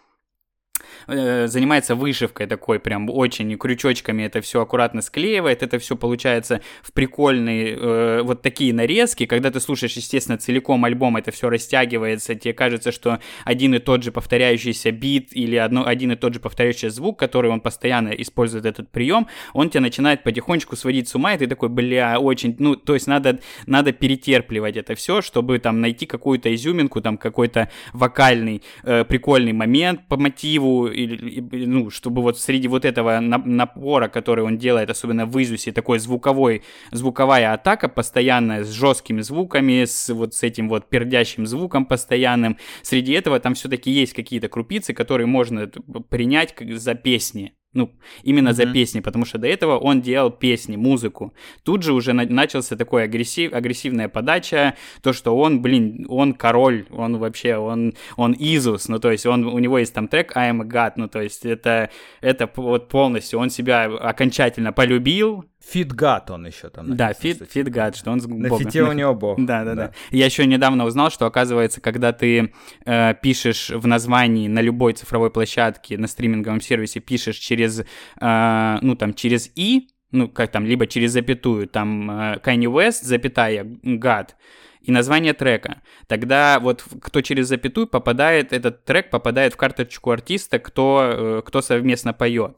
э, занимается вышивкой такой, прям очень крючочками это все аккуратно склеивает, это все получается в прикольные э, вот такие нарезки, когда ты слушаешь, естественно, целиком альбом, это все растягивается, тебе кажется, что один и тот же повторяющийся бит или одно, один и тот же повторяющийся звук, который он постоянно использует этот прием, он тебя начинает потихонечку сводить с ума, и ты такой, бля, очень, ну, то есть надо, надо перетерпливать это все, чтобы там найти какую-то изюминку, там какой-то вокальный э, прикольный момент по мотиву, или, ну, чтобы вот среди вот этого напора, который он делает, особенно в Изусе, такой звуковой, звуковая атака постоянная, с жесткими звуками, с вот с этим вот пердящим звуком постоянным, среди этого там все-таки есть какие-то крупицы, которые можно принять за песни, ну, именно mm-hmm. за песни, потому что до этого он делал песни, музыку. Тут же уже на- начался такой агрессив, агрессивная подача, то, что он, блин, он король, он вообще, он, он Изус, ну, то есть он, у него есть там трек I am a God, ну, то есть это, это вот полностью, он себя окончательно полюбил, feat God он еще там. Да, feat, feat God, что он с На фите у него бог. Да, да, да, да. Я еще недавно узнал, что оказывается, когда ты э, пишешь в названии на любой цифровой площадке, на стриминговом сервисе, пишешь через, э, ну там, через и, ну как там, либо через запятую, там э, Kanye West, запятая, God, и название трека. Тогда вот кто через запятую попадает, этот трек попадает в карточку артиста, кто, э, кто совместно поет.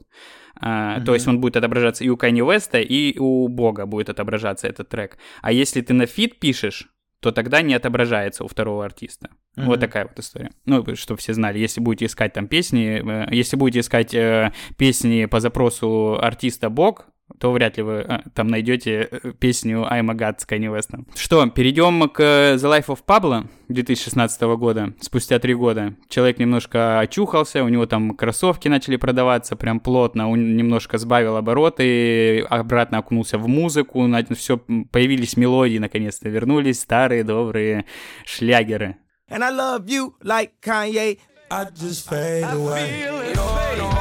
Uh, mm-hmm. То есть он будет отображаться и у Kanye West, и у Бога будет отображаться этот трек. А если ты на feat пишешь, то тогда не отображается у второго артиста. Mm-hmm. Вот такая вот история. Ну, чтобы все знали, если будете искать там песни, э, если будете искать э, песни по запросу артиста Бог, то вряд ли вы а, там найдете э, песню I'm a God с Kanye West. Что, перейдем к The Life of Pablo 2016 года, спустя три года. Человек немножко очухался, у него там кроссовки начали продаваться прям плотно, он немножко сбавил обороты, обратно окунулся в музыку, все, появились мелодии, наконец-то вернулись старые добрые шлягеры. And I love you like Kanye. I just fade away.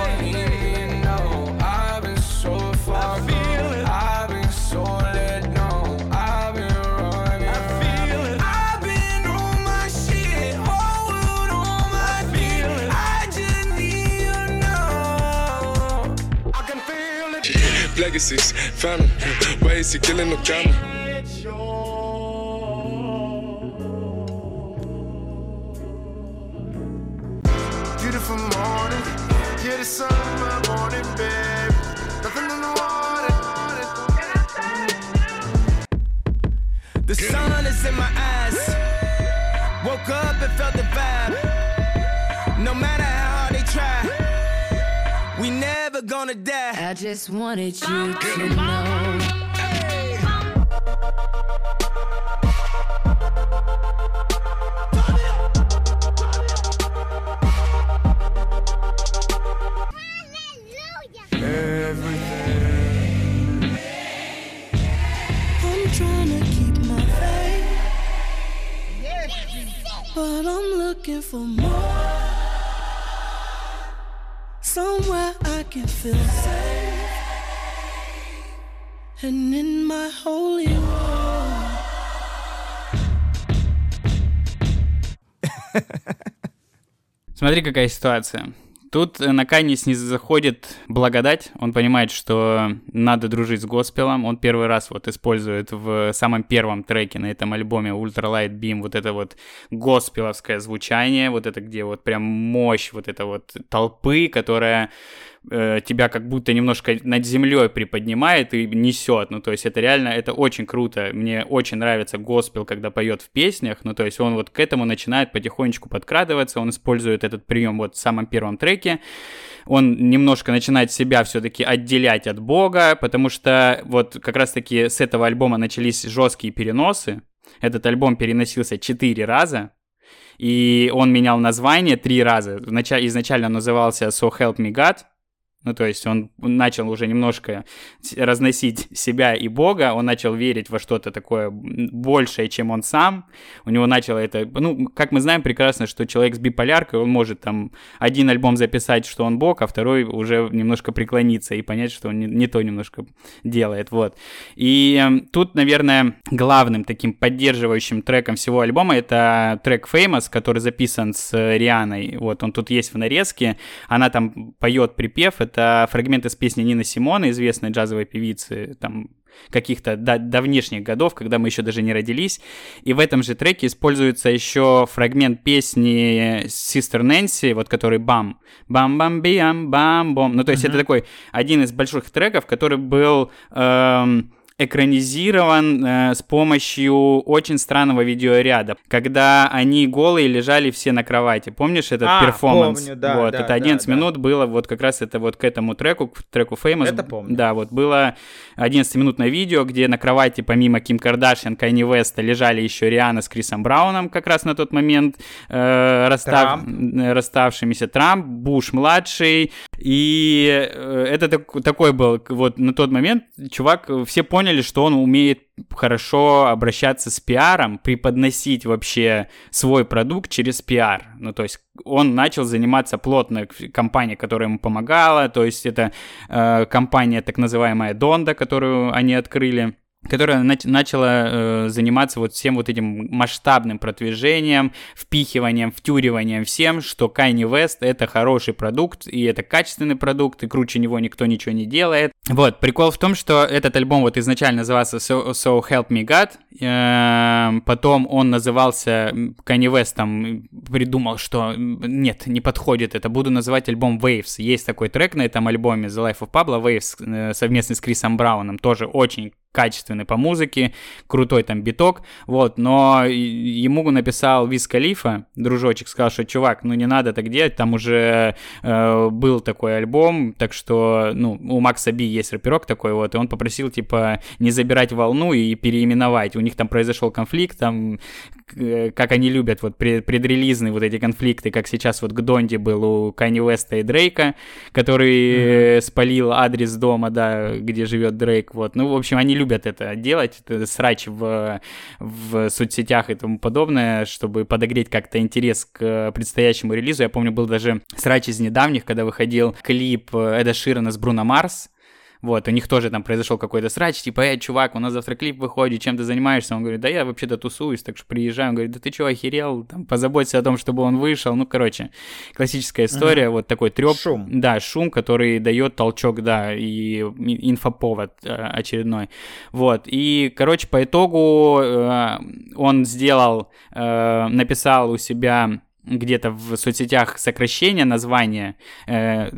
Legacies, family, ways killing no camera. Beautiful morning, yeah, the sun my morning, babe. Nothing in the water. The sun is in my eyes. Woke up and felt I just wanted you to know. Everything. I'm trying to keep my faith, but I'm looking for more. Somewhere I can feel safe. And in my holy war. Смотри, какая ситуация. Тут на Канис не заходит благодать, он понимает, что надо дружить с госпелом, он первый раз вот использует в самом первом треке на этом альбоме Ultralight Beam вот это вот госпеловское звучание, вот это где вот прям мощь вот это вот толпы, которая э, тебя как будто немножко над землей приподнимает и несет. Ну, то есть это реально, это очень круто. Мне очень нравится госпел, когда поет в песнях. Ну, то есть он вот к этому начинает потихонечку подкрадываться. Он использует этот прием вот в самом первом треке. Он немножко начинает себя все-таки отделять от Бога, потому что вот как раз-таки с этого альбома начались жесткие переносы. Этот альбом переносился четыре раза, и он менял название три раза. Изначально он назывался So Help Me God, Ну, то есть он начал уже немножко разносить себя и Бога, он начал верить во что-то такое большее, чем он сам. У него начало это... Ну, как мы знаем прекрасно, что человек с биполяркой, он может там один альбом записать, что он Бог, а второй уже немножко преклониться и понять, что он не, не то немножко делает, вот. И э, тут, наверное, главным таким поддерживающим треком всего альбома это трек Famous, который записан с Рианой. Вот, он тут есть в нарезке. Она там поет припев, это это фрагмент из песни Нины Симона, известной джазовой певицы, там, каких-то до, давнешних годов, когда мы еще даже не родились. И в этом же треке используется еще фрагмент песни Sister Nancy, вот который бам, бам бам биам бам бом. Ну, то есть uh-huh. это такой один из больших треков, который был эм, экранизирован э, с помощью очень странного видеоряда, когда они голые лежали все на кровати. Помнишь этот а, перформанс? Помню, да, вот, да, это 11 да, минут да. было вот как раз это вот к этому треку, к треку Famous. Это помню. Да, вот было 11-минутное видео, где на кровати помимо Ким Кардашьян, Кайни Веста лежали еще Риана с Крисом Брауном как раз на тот момент, э, расстав... расставшимися Трамп, Буш младший, и э, это так, такой был вот на тот момент чувак, все поняли, поняли, что он умеет хорошо обращаться с пиаром, преподносить вообще свой продукт через пиар. Ну, то есть он начал заниматься плотно компанией, которая ему помогала, то есть это э, компания так называемая Донда, которую они открыли которая начала э, заниматься вот всем вот этим масштабным продвижением, впихиванием, втюриванием всем, что Kanye West это хороший продукт, и это качественный продукт, и круче него никто ничего не делает. Вот, прикол в том, что этот альбом вот изначально назывался So, so Help Me God, э, потом он назывался, Kanye West там придумал, что нет, не подходит это, буду называть альбом Waves. Есть такой трек на этом альбоме The Life of Pablo Waves э, совместно с Крисом Брауном, тоже очень качественный по музыке, крутой там биток, вот, но ему написал Виз Калифа, дружочек, сказал, что, чувак, ну не надо так делать, там уже э, был такой альбом, так что, ну, у Макса Би есть рэперок такой вот, и он попросил, типа, не забирать волну и переименовать, у них там произошел конфликт, там, как они любят, вот, предрелизные вот эти конфликты, как сейчас вот к Донде был у Кани Уэста и Дрейка, который mm-hmm. спалил адрес дома, да, где живет Дрейк, вот, ну, в общем, они любят любят это делать, это срач в, в соцсетях и тому подобное, чтобы подогреть как-то интерес к предстоящему релизу. Я помню, был даже срач из недавних, когда выходил клип Эда Ширана с Бруно Марс, вот, у них тоже там произошел какой-то срач, типа, эй, чувак, у нас завтра клип выходит, чем ты занимаешься? Он говорит, да я вообще-то тусуюсь, так что приезжаю. Он говорит, да ты что, охерел? Там, позаботься о том, чтобы он вышел. Ну, короче, классическая история, uh-huh. вот такой треп. Шум. Да, шум, который дает толчок, да, и инфоповод э, очередной. Вот, и, короче, по итогу э, он сделал, э, написал у себя где-то в соцсетях сокращение названия э,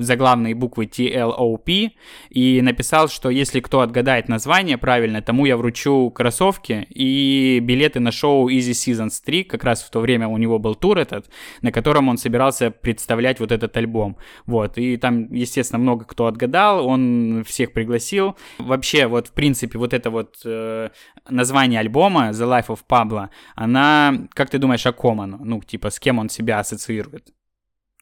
заглавной буквы TLOP и написал, что если кто отгадает название правильно, тому я вручу кроссовки и билеты на шоу Easy Seasons 3, как раз в то время у него был тур этот, на котором он собирался представлять вот этот альбом. Вот, и там, естественно, много кто отгадал, он всех пригласил. Вообще, вот, в принципе, вот это вот э, название альбома The Life of Pablo, она, как ты думаешь, о ком оно? Ну, типа, типа, с кем он себя ассоциирует?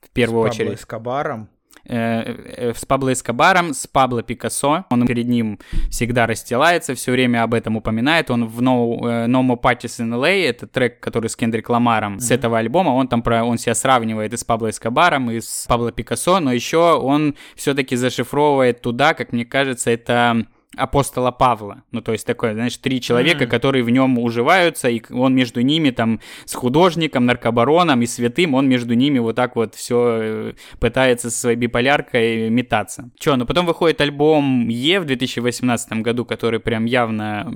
В первую с очередь. С Эскобаром? Э, э, с Пабло Эскобаром, с Пабло Пикассо. Он перед ним всегда расстилается, все время об этом упоминает. Он в No, no More Parties in LA, это трек, который с Кендрик Ламаром, mm-hmm. с этого альбома, он там про, он себя сравнивает и с Пабло Эскобаром, и с Пабло Пикассо, но еще он все-таки зашифровывает туда, как мне кажется, это апостола Павла. Ну, то есть такое, знаешь, три человека, mm. которые в нем уживаются, и он между ними там с художником, наркобароном и святым, он между ними вот так вот все э, пытается со своей биполяркой метаться. Че, ну потом выходит альбом Е в 2018 году, который прям явно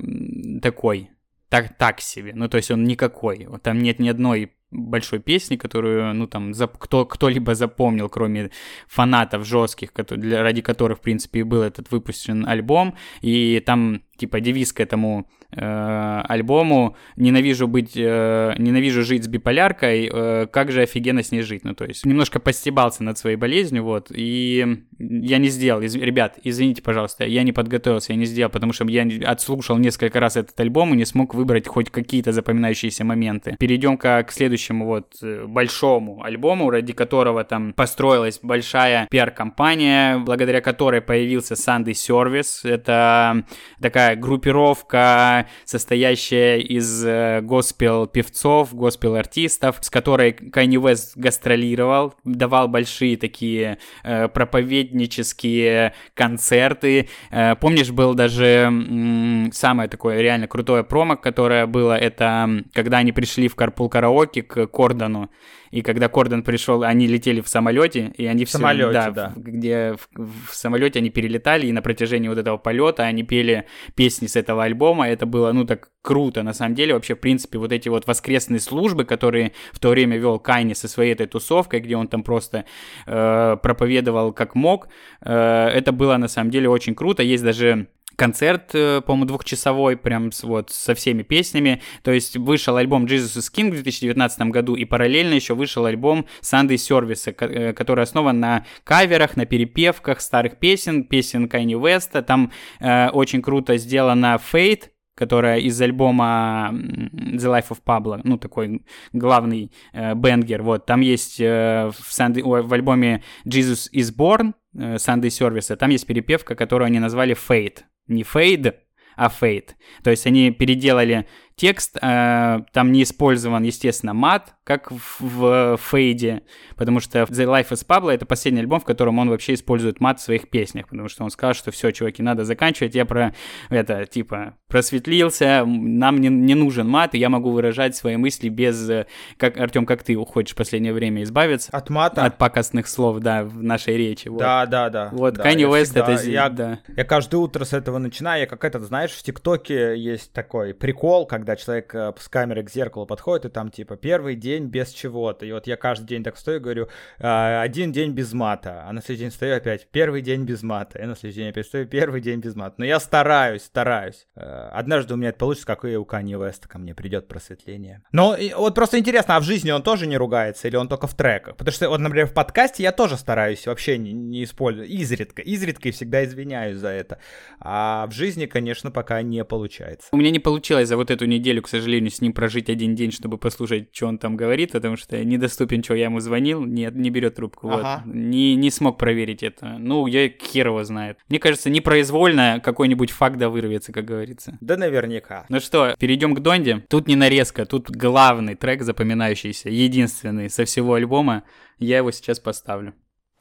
такой, так, так себе. Ну, то есть он никакой. Там нет ни одной большой песни, которую, ну, там, за, кто, кто-либо запомнил, кроме фанатов жестких, для, ради которых, в принципе, и был этот выпущен альбом, и там, типа, девиз к этому э, альбому «Ненавижу быть, э, ненавижу жить с биполяркой, э, как же офигенно с ней жить». Ну, то есть, немножко постебался над своей болезнью, вот, и я не сделал, из, ребят, извините, пожалуйста, я не подготовился, я не сделал, потому что я отслушал несколько раз этот альбом и не смог выбрать хоть какие-то запоминающиеся моменты. Перейдем к следующему следующему вот э, большому альбому, ради которого там построилась большая пиар-компания, благодаря которой появился Sunday Service. Это такая группировка, состоящая из э, госпел-певцов, госпел-артистов, с которой Kanye West гастролировал, давал большие такие э, проповеднические концерты. Э, помнишь, был даже м- самое такое реально крутое промо, которое было, это когда они пришли в Карпул Караоке к Кордону, и когда Кордон пришел, они летели в самолете, и они в все, самолете, да, да. В, где в, в самолете они перелетали, и на протяжении вот этого полета они пели песни с этого альбома. Это было, ну, так круто, на самом деле. Вообще, в принципе, вот эти вот воскресные службы, которые в то время вел Кайни со своей этой тусовкой, где он там просто э, проповедовал как мог, э, это было на самом деле очень круто. Есть даже концерт, э, по-моему, двухчасовой, прям с, вот со всеми песнями. То есть вышел альбом Jesus is King в 2019 году, и параллельно еще вышел альбом Sunday Service, э, который основан на каверах, на перепевках старых песен, песен Кайни Веста. Там э, очень круто сделана Fate, которая из альбома The Life of Pablo, ну, такой главный э, бенгер, вот, там есть э, в, Sunday, в альбоме Jesus is Born, э, Sunday Service, там есть перепевка, которую они назвали Fate, не Fade, а Fate. То есть они переделали текст, э, там не использован, естественно, мат, как в, в Фейде, потому что The Life is Pablo это последний альбом, в котором он вообще использует мат в своих песнях, потому что он сказал, что все, чуваки, надо заканчивать, я про это, типа, просветлился, нам не, не нужен мат, и я могу выражать свои мысли без, как, Артем, как ты уходишь в последнее время избавиться? От мата? От пакостных слов, да, в нашей речи. Вот. Да, да, да. Вот да, Kanye West это... Я, да. я каждое утро с этого начинаю, я как этот, знаешь, в ТикТоке есть такой прикол, когда человек э, с камерой к зеркалу подходит, и там типа первый день без чего-то. И вот я каждый день так стою и говорю, «А, один день без мата, а на следующий день стою опять, первый день без мата, и на следующий день опять стою, первый день без мата. Но я стараюсь, стараюсь. Э, однажды у меня это получится, как и у Кани Веста, ко мне придет просветление. Но вот просто интересно, а в жизни он тоже не ругается, или он только в треках? Потому что, вот, например, в подкасте я тоже стараюсь вообще не, не использовать, изредка, изредка и всегда извиняюсь за это. А в жизни, конечно, пока не получается. У меня не получилось за вот эту неделю, к сожалению, с ним прожить один день, чтобы послушать, что он там говорит, потому что недоступен, что я ему звонил, нет, не берет трубку. Ага. Вот. Не, не смог проверить это. Ну, я хер его знает. Мне кажется, непроизвольно какой-нибудь факт да вырвется, как говорится. Да наверняка. Ну что, перейдем к Донде. Тут не нарезка, тут главный трек запоминающийся, единственный со всего альбома. Я его сейчас поставлю.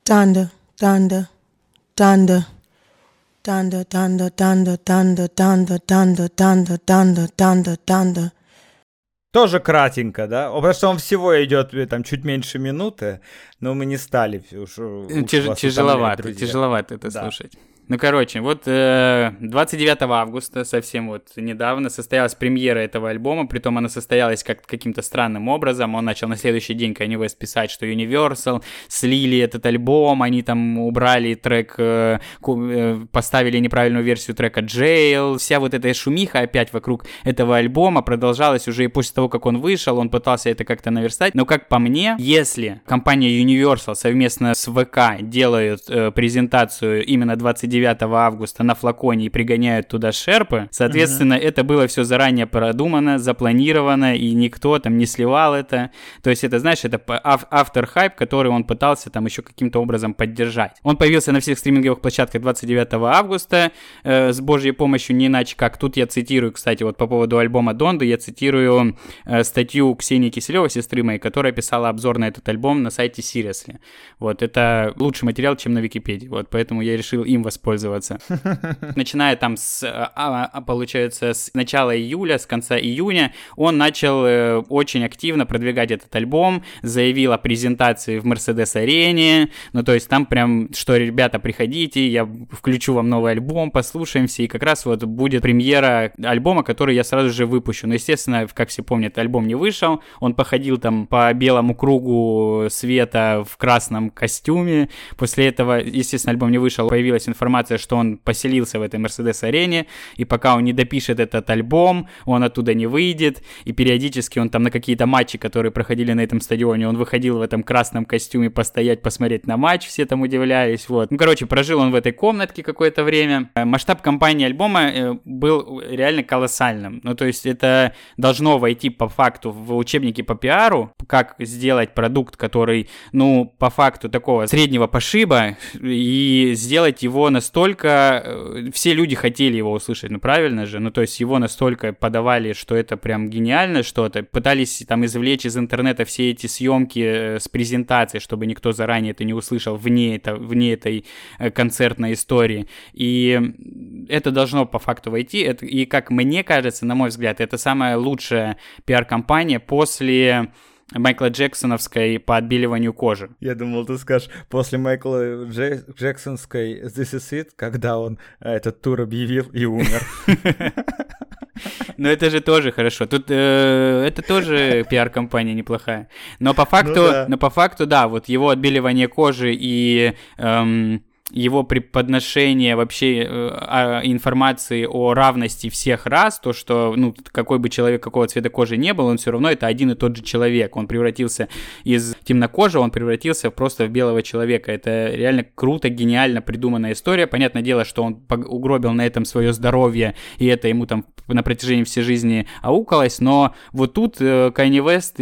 Донда, Донда, Донда. Донда, Донда, Донда, Донда, Донда, Донда, Донда, Донда, Донда, Донда. Тоже кратенько, да? Потому что он всего идет э, там чуть меньше минуты, но мы не стали уж, уж Тяж, тяжеловато, тяжеловато это да. слушать. Ну, короче, вот э, 29 августа, совсем вот недавно, состоялась премьера этого альбома, притом она состоялась как каким-то странным образом. Он начал на следующий день Kanye West писать, что Universal слили этот альбом, они там убрали трек, э, э, поставили неправильную версию трека Jail. Вся вот эта шумиха опять вокруг этого альбома продолжалась уже и после того, как он вышел, он пытался это как-то наверстать. Но как по мне, если компания Universal совместно с ВК делают э, презентацию именно 29 9 августа на флаконе и пригоняют туда шерпы. Соответственно, угу. это было все заранее продумано, запланировано, и никто там не сливал это. То есть это, знаешь, это автор хайп, который он пытался там еще каким-то образом поддержать. Он появился на всех стриминговых площадках 29 августа э, с божьей помощью, не иначе как. Тут я цитирую, кстати, вот по поводу альбома Донды, я цитирую э, статью Ксении Киселевой, сестры моей, которая писала обзор на этот альбом на сайте Seriously. Вот, это лучший материал, чем на Википедии. Вот, поэтому я решил им воспользоваться пользоваться. Начиная там с, а, а, получается, с начала июля, с конца июня, он начал э, очень активно продвигать этот альбом, заявил о презентации в Мерседес-арене, ну, то есть там прям, что, ребята, приходите, я включу вам новый альбом, послушаемся, и как раз вот будет премьера альбома, который я сразу же выпущу. Но, естественно, как все помнят, альбом не вышел, он походил там по белому кругу света в красном костюме, после этого, естественно, альбом не вышел, появилась информация информация, что он поселился в этой Мерседес-арене, и пока он не допишет этот альбом, он оттуда не выйдет, и периодически он там на какие-то матчи, которые проходили на этом стадионе, он выходил в этом красном костюме постоять, посмотреть на матч, все там удивлялись, вот. Ну, короче, прожил он в этой комнатке какое-то время. Э, масштаб компании альбома э, был реально колоссальным. Ну, то есть это должно войти по факту в учебники по пиару, как сделать продукт, который, ну, по факту такого среднего пошиба, и сделать его настолько... Э, все люди хотели его услышать, ну, правильно же? Ну, то есть его настолько подавали, что это прям гениально что-то. Пытались там извлечь из интернета все эти съемки с презентацией, чтобы никто заранее это не услышал вне, это, вне этой концертной истории. И это должно по факту войти. И как мне кажется, на мой взгляд, это самая лучшая пиар-компания после Майкла Джексоновской по отбеливанию кожи. Я думал, ты скажешь, после Майкла Джек- Джексонской This Is It, когда он э, этот тур объявил и умер. Но это же тоже хорошо. Тут э, это тоже пиар-компания неплохая. Но по факту, ну, да. но по факту, да, вот его отбеливание кожи и эм, его преподношение вообще э, информации о равности всех рас, то, что, ну, какой бы человек какого цвета кожи не был, он все равно это один и тот же человек. Он превратился из темнокожего, он превратился просто в белого человека. Это реально круто, гениально придуманная история. Понятное дело, что он угробил на этом свое здоровье, и это ему там на протяжении всей жизни аукалось, но вот тут Кайни э, Вест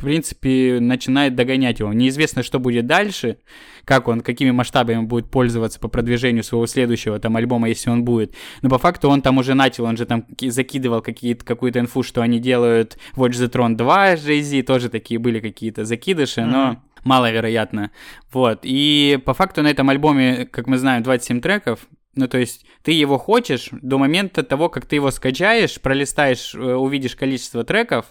в принципе, начинает догонять его. Неизвестно, что будет дальше, как он, какими масштабами будет пользоваться по продвижению своего следующего там альбома, если он будет. Но по факту он там уже начал, он же там закидывал какие-то, какую-то инфу, что они делают Watch the Throne 2 с Jay-Z, тоже такие были какие-то закидыши, mm-hmm. но маловероятно. Вот. И по факту на этом альбоме, как мы знаем, 27 треков, ну, то есть ты его хочешь до момента того, как ты его скачаешь, пролистаешь, э, увидишь количество треков,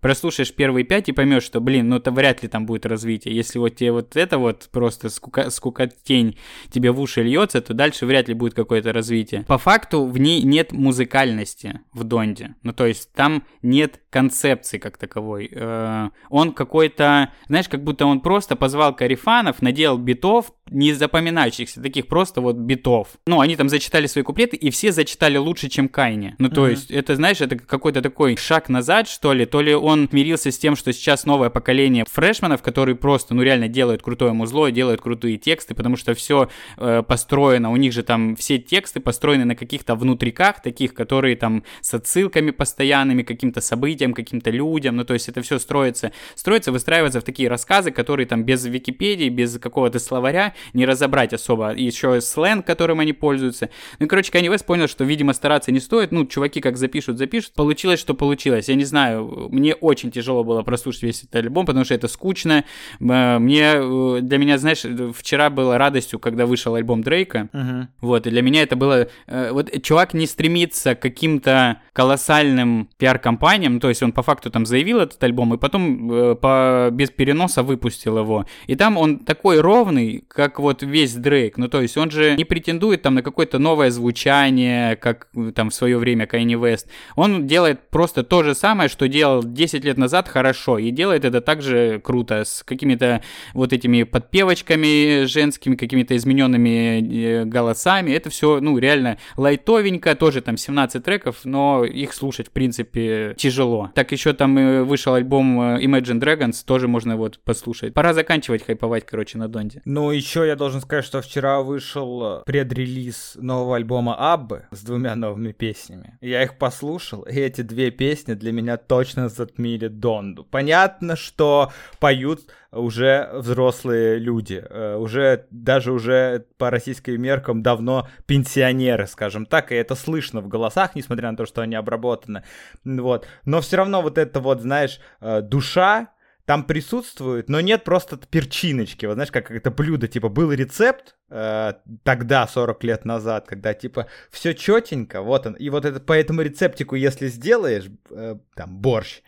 прослушаешь первые пять и поймешь, что, блин, ну это вряд ли там будет развитие. Если вот тебе вот это вот просто скука, скукотень тебе в уши льется, то дальше вряд ли будет какое-то развитие. По факту в ней нет музыкальности в Донде. Ну, то есть там нет концепции как таковой. Э, он какой-то, знаешь, как будто он просто позвал карифанов, наделал битов, не запоминающихся, таких просто вот битов. Ну, они там зачитали свои куплеты, и все зачитали лучше, чем Кайни. Ну, то mm-hmm. есть, это, знаешь, это какой-то такой шаг назад, что ли, то ли он мирился с тем, что сейчас новое поколение фрешманов, которые просто, ну, реально делают крутое музло, делают крутые тексты, потому что все э, построено, у них же там все тексты построены на каких-то внутриках, таких, которые там с отсылками постоянными, каким-то событиям, каким-то людям, ну, то есть это все строится, строится, выстраивается в такие рассказы, которые там без Википедии, без какого-то словаря не разобрать особо. Еще сленг, которым они пользуются. Ну, короче, Kanye West понял, что, видимо, стараться не стоит. Ну, чуваки как запишут, запишут. Получилось, что получилось. Я не знаю, мне очень тяжело было прослушать весь этот альбом, потому что это скучно. Мне, э, для меня, знаешь, вчера было радостью, когда вышел альбом Дрейка. Uh-huh. Вот, и для меня это было... Э, вот чувак не стремится к каким-то колоссальным пиар-компаниям, то есть он по факту там заявил этот альбом, и потом э, по, без переноса выпустил его. И там он такой ровный, как вот весь Дрейк. Ну, то есть он же не претендует там на какое-то новое звучание, как там в свое время Кайни Вест. Он делает просто то же самое, что делал 10 лет назад хорошо, и делает это также круто, с какими-то вот этими подпевочками женскими, какими-то измененными э, голосами. Это все, ну, реально лайтовенько, тоже там 17 треков, но их слушать, в принципе, тяжело. Так еще там э, вышел альбом э, Imagine Dragons, тоже можно вот послушать. Пора заканчивать хайповать, короче, на Донде. Ну, еще я должен сказать, что вчера вышел предрелиз нового альбома Аббы с двумя новыми песнями. Я их послушал, и эти две песни для меня точно затмили Донду. Понятно, что поют уже взрослые люди, э, уже даже уже по российским меркам давно пенсионеры, скажем так, и это слышно в голосах, несмотря на то, что они обработаны, вот. Но все равно вот это вот, знаешь, э, душа там присутствует, но нет просто перчиночки. Вот знаешь, как это блюдо, типа, был рецепт э, тогда, 40 лет назад, когда, типа, все четенько, вот он. И вот это по этому рецептику, если сделаешь, э, там, борщ,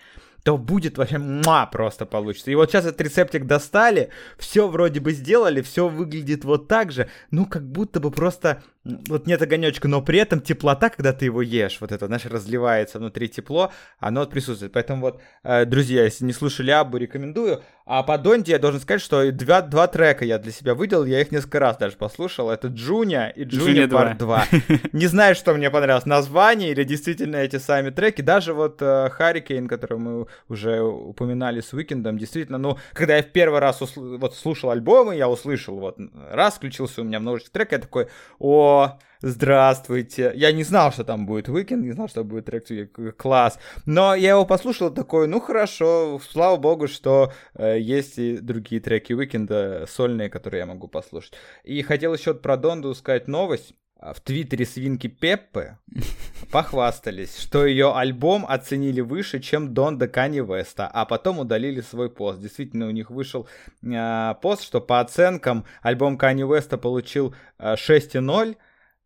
то будет вообще ма просто получится. И вот сейчас этот рецептик достали, все вроде бы сделали, все выглядит вот так же, ну как будто бы просто вот нет огонечка, но при этом теплота, когда ты его ешь, вот это, знаешь, разливается внутри тепло, оно присутствует. Поэтому вот, э, друзья, если не слушали Абу, рекомендую. А по Донде я должен сказать, что два, два трека я для себя выделил, я их несколько раз даже послушал. Это Джуня и Джуня Part 2. Не знаю, что мне понравилось, название или действительно эти сами треки. Даже вот Харрикейн, который мы уже упоминали с Уикендом, действительно, ну, когда я в первый раз вот слушал альбомы, я услышал, вот, раз включился у меня множество треков, я такой, о, здравствуйте. Я не знал, что там будет Weekend, не знал, что будет трек класс. Но я его послушал такой, ну хорошо, слава богу, что э, есть и другие треки Weekend сольные, которые я могу послушать. И хотел еще про Донду сказать новость. В твиттере свинки Пеппы похвастались, что ее альбом оценили выше, чем Донда Кани Веста, а потом удалили свой пост. Действительно, у них вышел э, пост, что по оценкам альбом Кани Веста получил э, 6,0,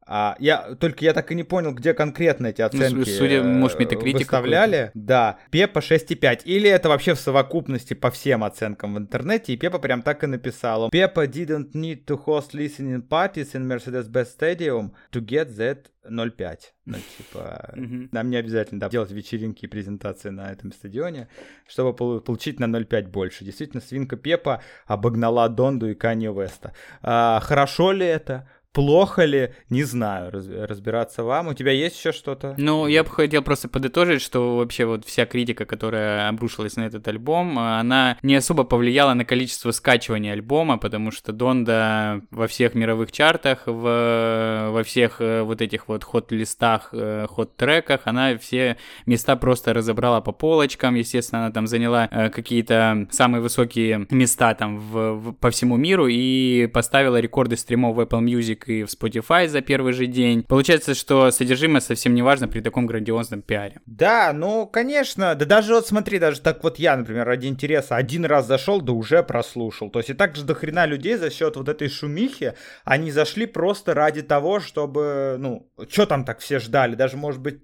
а, я только я так и не понял, где конкретно эти ну, оценки ну, судя, может, метакритик выставляли. Да, Пепа 6,5. Или это вообще в совокупности по всем оценкам в интернете, и Пепа прям так и написал. Пепа didn't need to host listening parties in Mercedes-Benz Stadium to get that 0,5. Ну, типа, нам не обязательно да, делать вечеринки и презентации на этом стадионе, чтобы получить на 0,5 больше. Действительно, свинка Пепа обогнала Донду и Канье Веста. А, хорошо ли это? Плохо ли, не знаю, разбираться вам. У тебя есть еще что-то? Ну, я бы хотел просто подытожить, что вообще вот вся критика, которая обрушилась на этот альбом, она не особо повлияла на количество скачивания альбома, потому что Донда во всех мировых чартах, в, во всех э, вот этих вот ход-листах, э, ход-треках, она все места просто разобрала по полочкам, естественно, она там заняла э, какие-то самые высокие места там в, в, по всему миру и поставила рекорды стримов в Apple Music и в Spotify за первый же день. Получается, что содержимое совсем не важно при таком грандиозном пиаре. Да, ну, конечно. Да даже вот смотри, даже так вот я, например, ради интереса один раз зашел, да уже прослушал. То есть и так же до хрена людей за счет вот этой шумихи, они зашли просто ради того, чтобы, ну, что там так все ждали? Даже, может быть,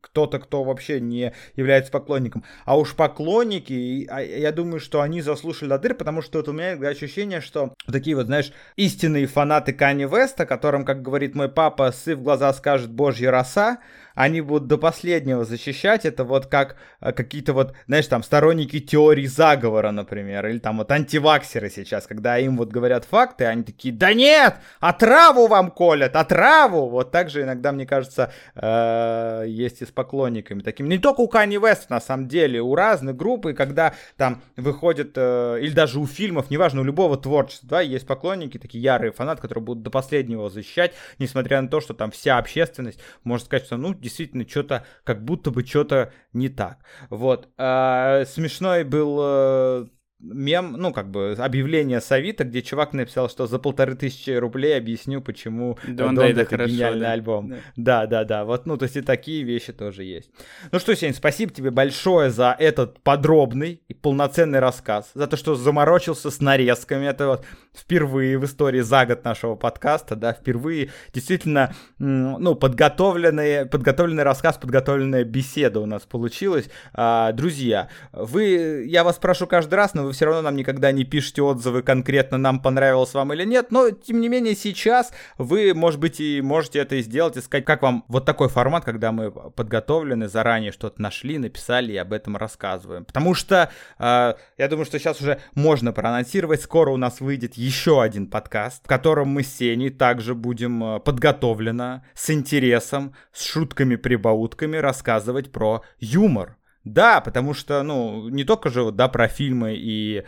кто-то, кто вообще не является поклонником. А уж поклонники, а, я думаю, что они заслушали дыр, потому что вот у меня ощущение, что такие вот, знаешь, истинные фанаты Кани Веста, которым, как говорит мой папа, сы в глаза скажет божья роса, они будут до последнего защищать это вот как э, какие-то вот, знаешь, там сторонники теории заговора, например, или там вот антиваксеры сейчас, когда им вот говорят факты, они такие, да нет, отраву вам колят, отраву! Вот так же иногда, мне кажется, э, есть и с поклонниками такими. Не только у Кани Вест, на самом деле, у разных групп, и когда там выходят, э, или даже у фильмов, неважно, у любого творчества, да, есть поклонники, такие ярые фанаты, которые будут до последнего защищать, несмотря на то, что там вся общественность может сказать, что, ну, действительно что-то, как будто бы что-то не так. Вот. А, смешной был э, мем, ну, как бы, объявление с Авито, где чувак написал, что за полторы тысячи рублей объясню, почему Don't Don't это хорошо, гениальный да. альбом. Да. да, да, да. Вот, ну, то есть и такие вещи тоже есть. Ну что, Сень, спасибо тебе большое за этот подробный и полноценный рассказ, за то, что заморочился с нарезками. Это вот впервые в истории за год нашего подкаста, да, впервые действительно, ну, подготовленный, подготовленный рассказ, подготовленная беседа у нас получилась. А, друзья, вы, я вас прошу каждый раз, но вы все равно нам никогда не пишете отзывы конкретно, нам понравилось вам или нет, но, тем не менее, сейчас вы, может быть, и можете это и сделать, и сказать, как вам вот такой формат, когда мы подготовлены, заранее что-то нашли, написали и об этом рассказываем. Потому что, э, я думаю, что сейчас уже можно проанонсировать, скоро у нас выйдет еще один подкаст, в котором мы с Сеней также будем э, подготовлено, с интересом, с шутками-прибаутками рассказывать про юмор. Да, потому что, ну, не только же, да, про фильмы и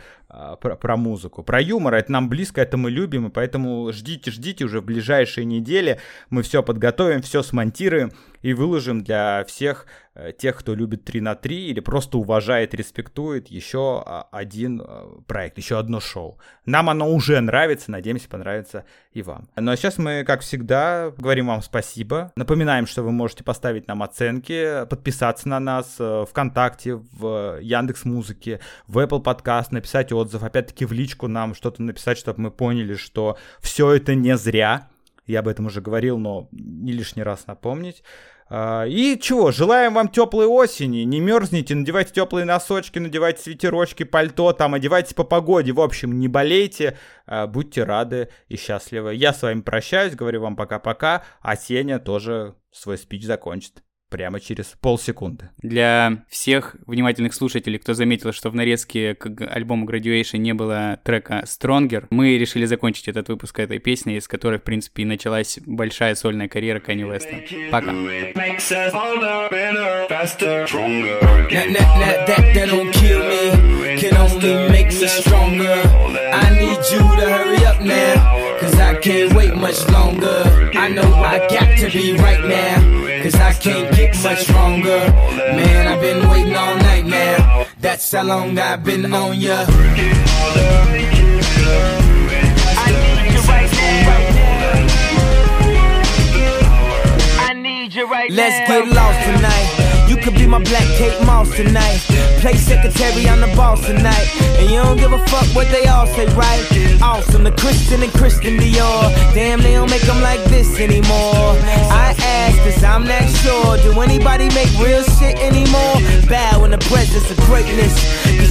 про, про музыку, про юмор, это нам близко, это мы любим, и поэтому ждите, ждите уже в ближайшие недели, мы все подготовим, все смонтируем и выложим для всех э, тех, кто любит 3 на 3 или просто уважает, респектует еще а, один э, проект, еще одно шоу. Нам оно уже нравится, надеемся, понравится и вам. Ну а сейчас мы, как всегда, говорим вам спасибо. Напоминаем, что вы можете поставить нам оценки, подписаться на нас э, ВКонтакте, в Яндекс Музыке, в Apple Podcast, написать отзыв, опять-таки в личку нам что-то написать, чтобы мы поняли, что все это не зря. Я об этом уже говорил, но не лишний раз напомнить. А, и чего, желаем вам теплой осени, не мерзните, надевайте теплые носочки, надевайте свитерочки, пальто, там, одевайтесь по погоде, в общем, не болейте, а, будьте рады и счастливы. Я с вами прощаюсь, говорю вам пока-пока, а Сеня тоже свой спич закончит прямо через полсекунды. Для всех внимательных слушателей, кто заметил, что в нарезке к альбому Graduation не было трека Stronger, мы решили закончить этот выпуск этой песней, из которой, в принципе, и началась большая сольная карьера Кани Веста. Пока. Cause I can't wait much longer. I know I got to be right now. Cause I can't get much stronger. Man, I've been waiting all night now. That's how long I've been on ya. I need your right thing right now. I need your right. Let's get lost tonight. You could be my black Kate Moss tonight. Play secretary on the boss tonight. And you don't give a fuck what they all say, right? Awesome, the Christian and Christian Dior. Damn, they don't make them like this anymore. I ask, cause I'm not sure. Do anybody make real shit anymore? Bow in the presence of greatness. Cause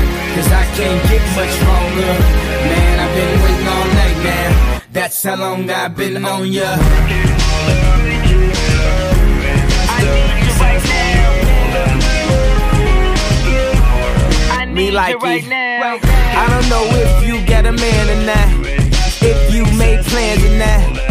cause I can't get much stronger. Man, I've been waiting all night now, that's how long I've been on ya. me like it. Right now. I don't know if you got a man or not. If you made plans or not.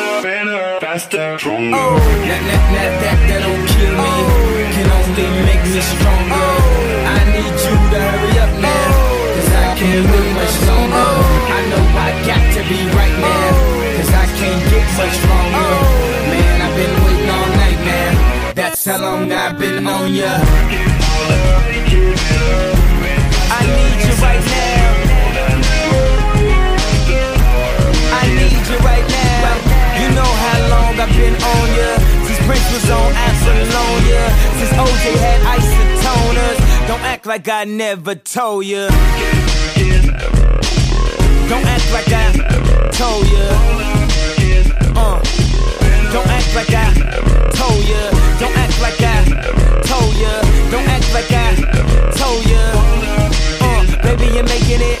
Faster, stronger. Oh, that, that, that, that, that don't kill me. Oh. Can only make me stronger. Oh need you to hurry up now. Oh. Cause I can't wait much longer. Oh. I know I got to be right now. Oh. Cause I can't get much stronger. Man, I've been waiting all night now. That's how long I've been on ya. I need you right now. On Apollonia. Since OJ had isotoners. Don't act like I never told you. Don't act like I told you. Uh. Don't act like I told you. Don't act like I told you. Don't act like I told you. Uh, baby, you're making it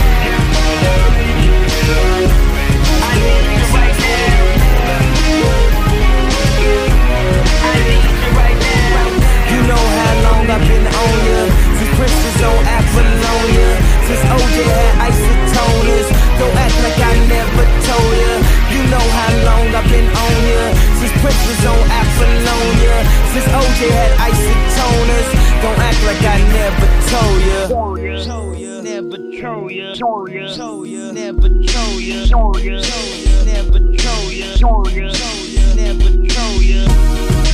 I've been on ya. Since Prince was on Apollonia. Since OJ had isotoners. Don't act like I never told ya. You know how long I've been on ya. Since Prince was on Apollonia. Since OJ had isotoners. Don't act like I never told ya. Never told ya. Never told ya. Never told ya. Never told ya.